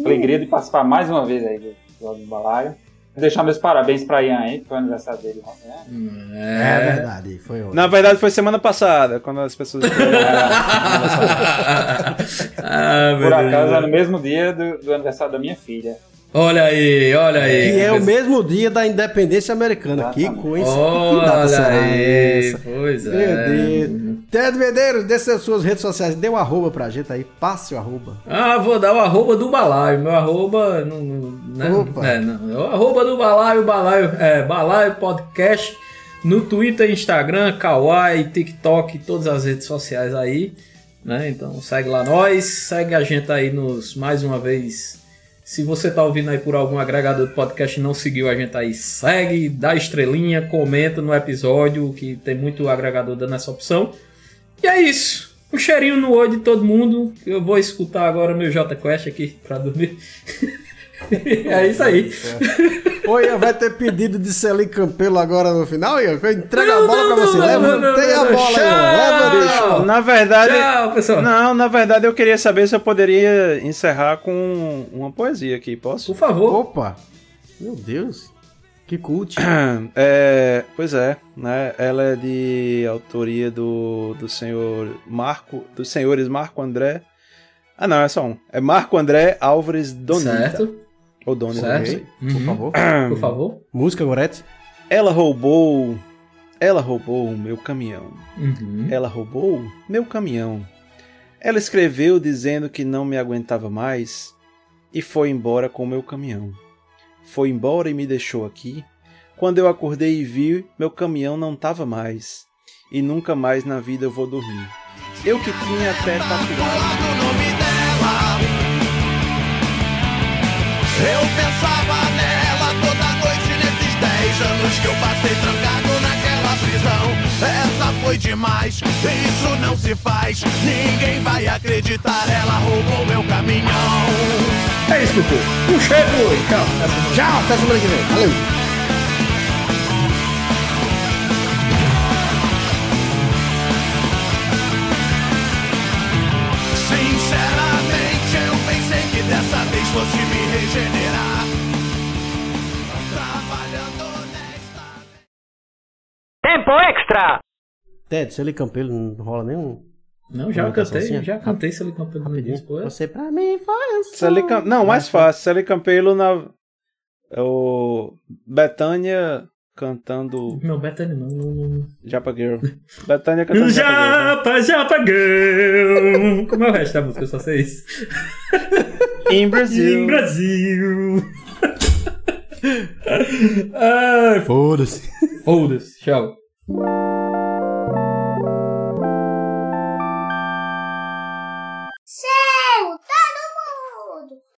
[SPEAKER 9] Alegria de participar mais uma vez aí do episódio do Balaio. Deixar meus parabéns pra Ian aí, que foi o aniversário dele ontem, né?
[SPEAKER 4] É verdade, foi ontem.
[SPEAKER 5] Na verdade, foi semana passada, quando as pessoas. <laughs>
[SPEAKER 3] ah, meu
[SPEAKER 9] por acaso é no mesmo dia do, do aniversário da minha filha.
[SPEAKER 3] Olha aí, olha aí.
[SPEAKER 4] Que é o mesmo dia da independência americana. Que coincidência. Que data
[SPEAKER 3] Olha
[SPEAKER 4] será
[SPEAKER 3] aí,
[SPEAKER 4] essa?
[SPEAKER 3] pois
[SPEAKER 4] Meu
[SPEAKER 3] é.
[SPEAKER 4] Deus. Ted Medeiros, dê as suas redes sociais. Dê um arroba pra gente aí. Passe o arroba.
[SPEAKER 3] Ah, vou dar o arroba do balaio. Meu arroba. Não, não, né?
[SPEAKER 4] Opa.
[SPEAKER 3] É, não. É o arroba do balaio, balaio, é, balaio podcast. No Twitter, Instagram, Kawaii, TikTok, todas as redes sociais aí. Né? Então segue lá nós, segue a gente aí nos mais uma vez. Se você tá ouvindo aí por algum agregador de podcast e não seguiu a gente aí, segue, dá estrelinha, comenta no episódio, que tem muito agregador dando essa opção. E é isso. Um cheirinho no olho de todo mundo. Eu vou escutar agora meu J Quest aqui pra dormir. <laughs> <laughs> é isso aí.
[SPEAKER 4] Oi, vai ter pedido de Celi Campelo agora no final, Ian? Entrega a
[SPEAKER 3] Não,
[SPEAKER 4] bola
[SPEAKER 3] não,
[SPEAKER 4] pra você.
[SPEAKER 3] não, não,
[SPEAKER 4] Levantei
[SPEAKER 3] não,
[SPEAKER 4] a
[SPEAKER 3] não,
[SPEAKER 4] bola,
[SPEAKER 3] tchau.
[SPEAKER 4] Ian. Levantei.
[SPEAKER 5] Na verdade.
[SPEAKER 3] Tchau, pessoal.
[SPEAKER 5] Não, na verdade eu queria saber se eu poderia encerrar com uma poesia aqui, posso?
[SPEAKER 3] Por favor.
[SPEAKER 4] Opa! Meu Deus. Que cult. <clears throat>
[SPEAKER 5] É, pois é, né? Ela é de autoria do, do senhor Marco, dos senhores Marco André. Ah, não, é só um. É Marco André Álvares Donita.
[SPEAKER 3] Certo.
[SPEAKER 5] Ou Donita,
[SPEAKER 3] Certo.
[SPEAKER 5] não sei.
[SPEAKER 3] Uhum.
[SPEAKER 4] Por favor.
[SPEAKER 3] Por favor.
[SPEAKER 4] Música, Gorete.
[SPEAKER 5] Ela roubou. Ela roubou o meu caminhão.
[SPEAKER 3] Uhum.
[SPEAKER 5] Ela roubou meu caminhão. Ela escreveu dizendo que não me aguentava mais e foi embora com o meu caminhão. Foi embora e me deixou aqui. Quando eu acordei e vi, meu caminhão não tava mais. E nunca mais na vida eu vou dormir. Eu que tinha até tatuado.
[SPEAKER 6] Eu pensava nela toda noite nesses 10 anos que eu passei trancado naquela prisão. Essa foi demais, isso não se faz. Ninguém vai acreditar, ela roubou meu caminhão.
[SPEAKER 3] É isso, povo. Um cheiro. Tchau. Semana.
[SPEAKER 4] Tchau, até semana que vem. Valeu.
[SPEAKER 6] Fosse me regenerar. Trabalhando nesta.
[SPEAKER 15] Tempo extra!
[SPEAKER 4] Ted, Celi Campelo não rola nenhum.
[SPEAKER 3] Não, já cantei,
[SPEAKER 4] assim?
[SPEAKER 3] já cantei ele cantei no início, pô.
[SPEAKER 4] Você pra mim foi
[SPEAKER 5] Cam- Não, mais fácil. Sally Campelo na. É o. Betânia cantando
[SPEAKER 3] Não, Bethany não, não, não.
[SPEAKER 5] Japa Girl. Betânia <laughs> cantando Japa
[SPEAKER 3] Japa, Japa Girl. Como é o resto da música? Eu só sei isso. <laughs>
[SPEAKER 5] Em Brasil.
[SPEAKER 3] Em Brasil. <laughs> Ai,
[SPEAKER 4] Foda-se.
[SPEAKER 3] foda-se. Tchau.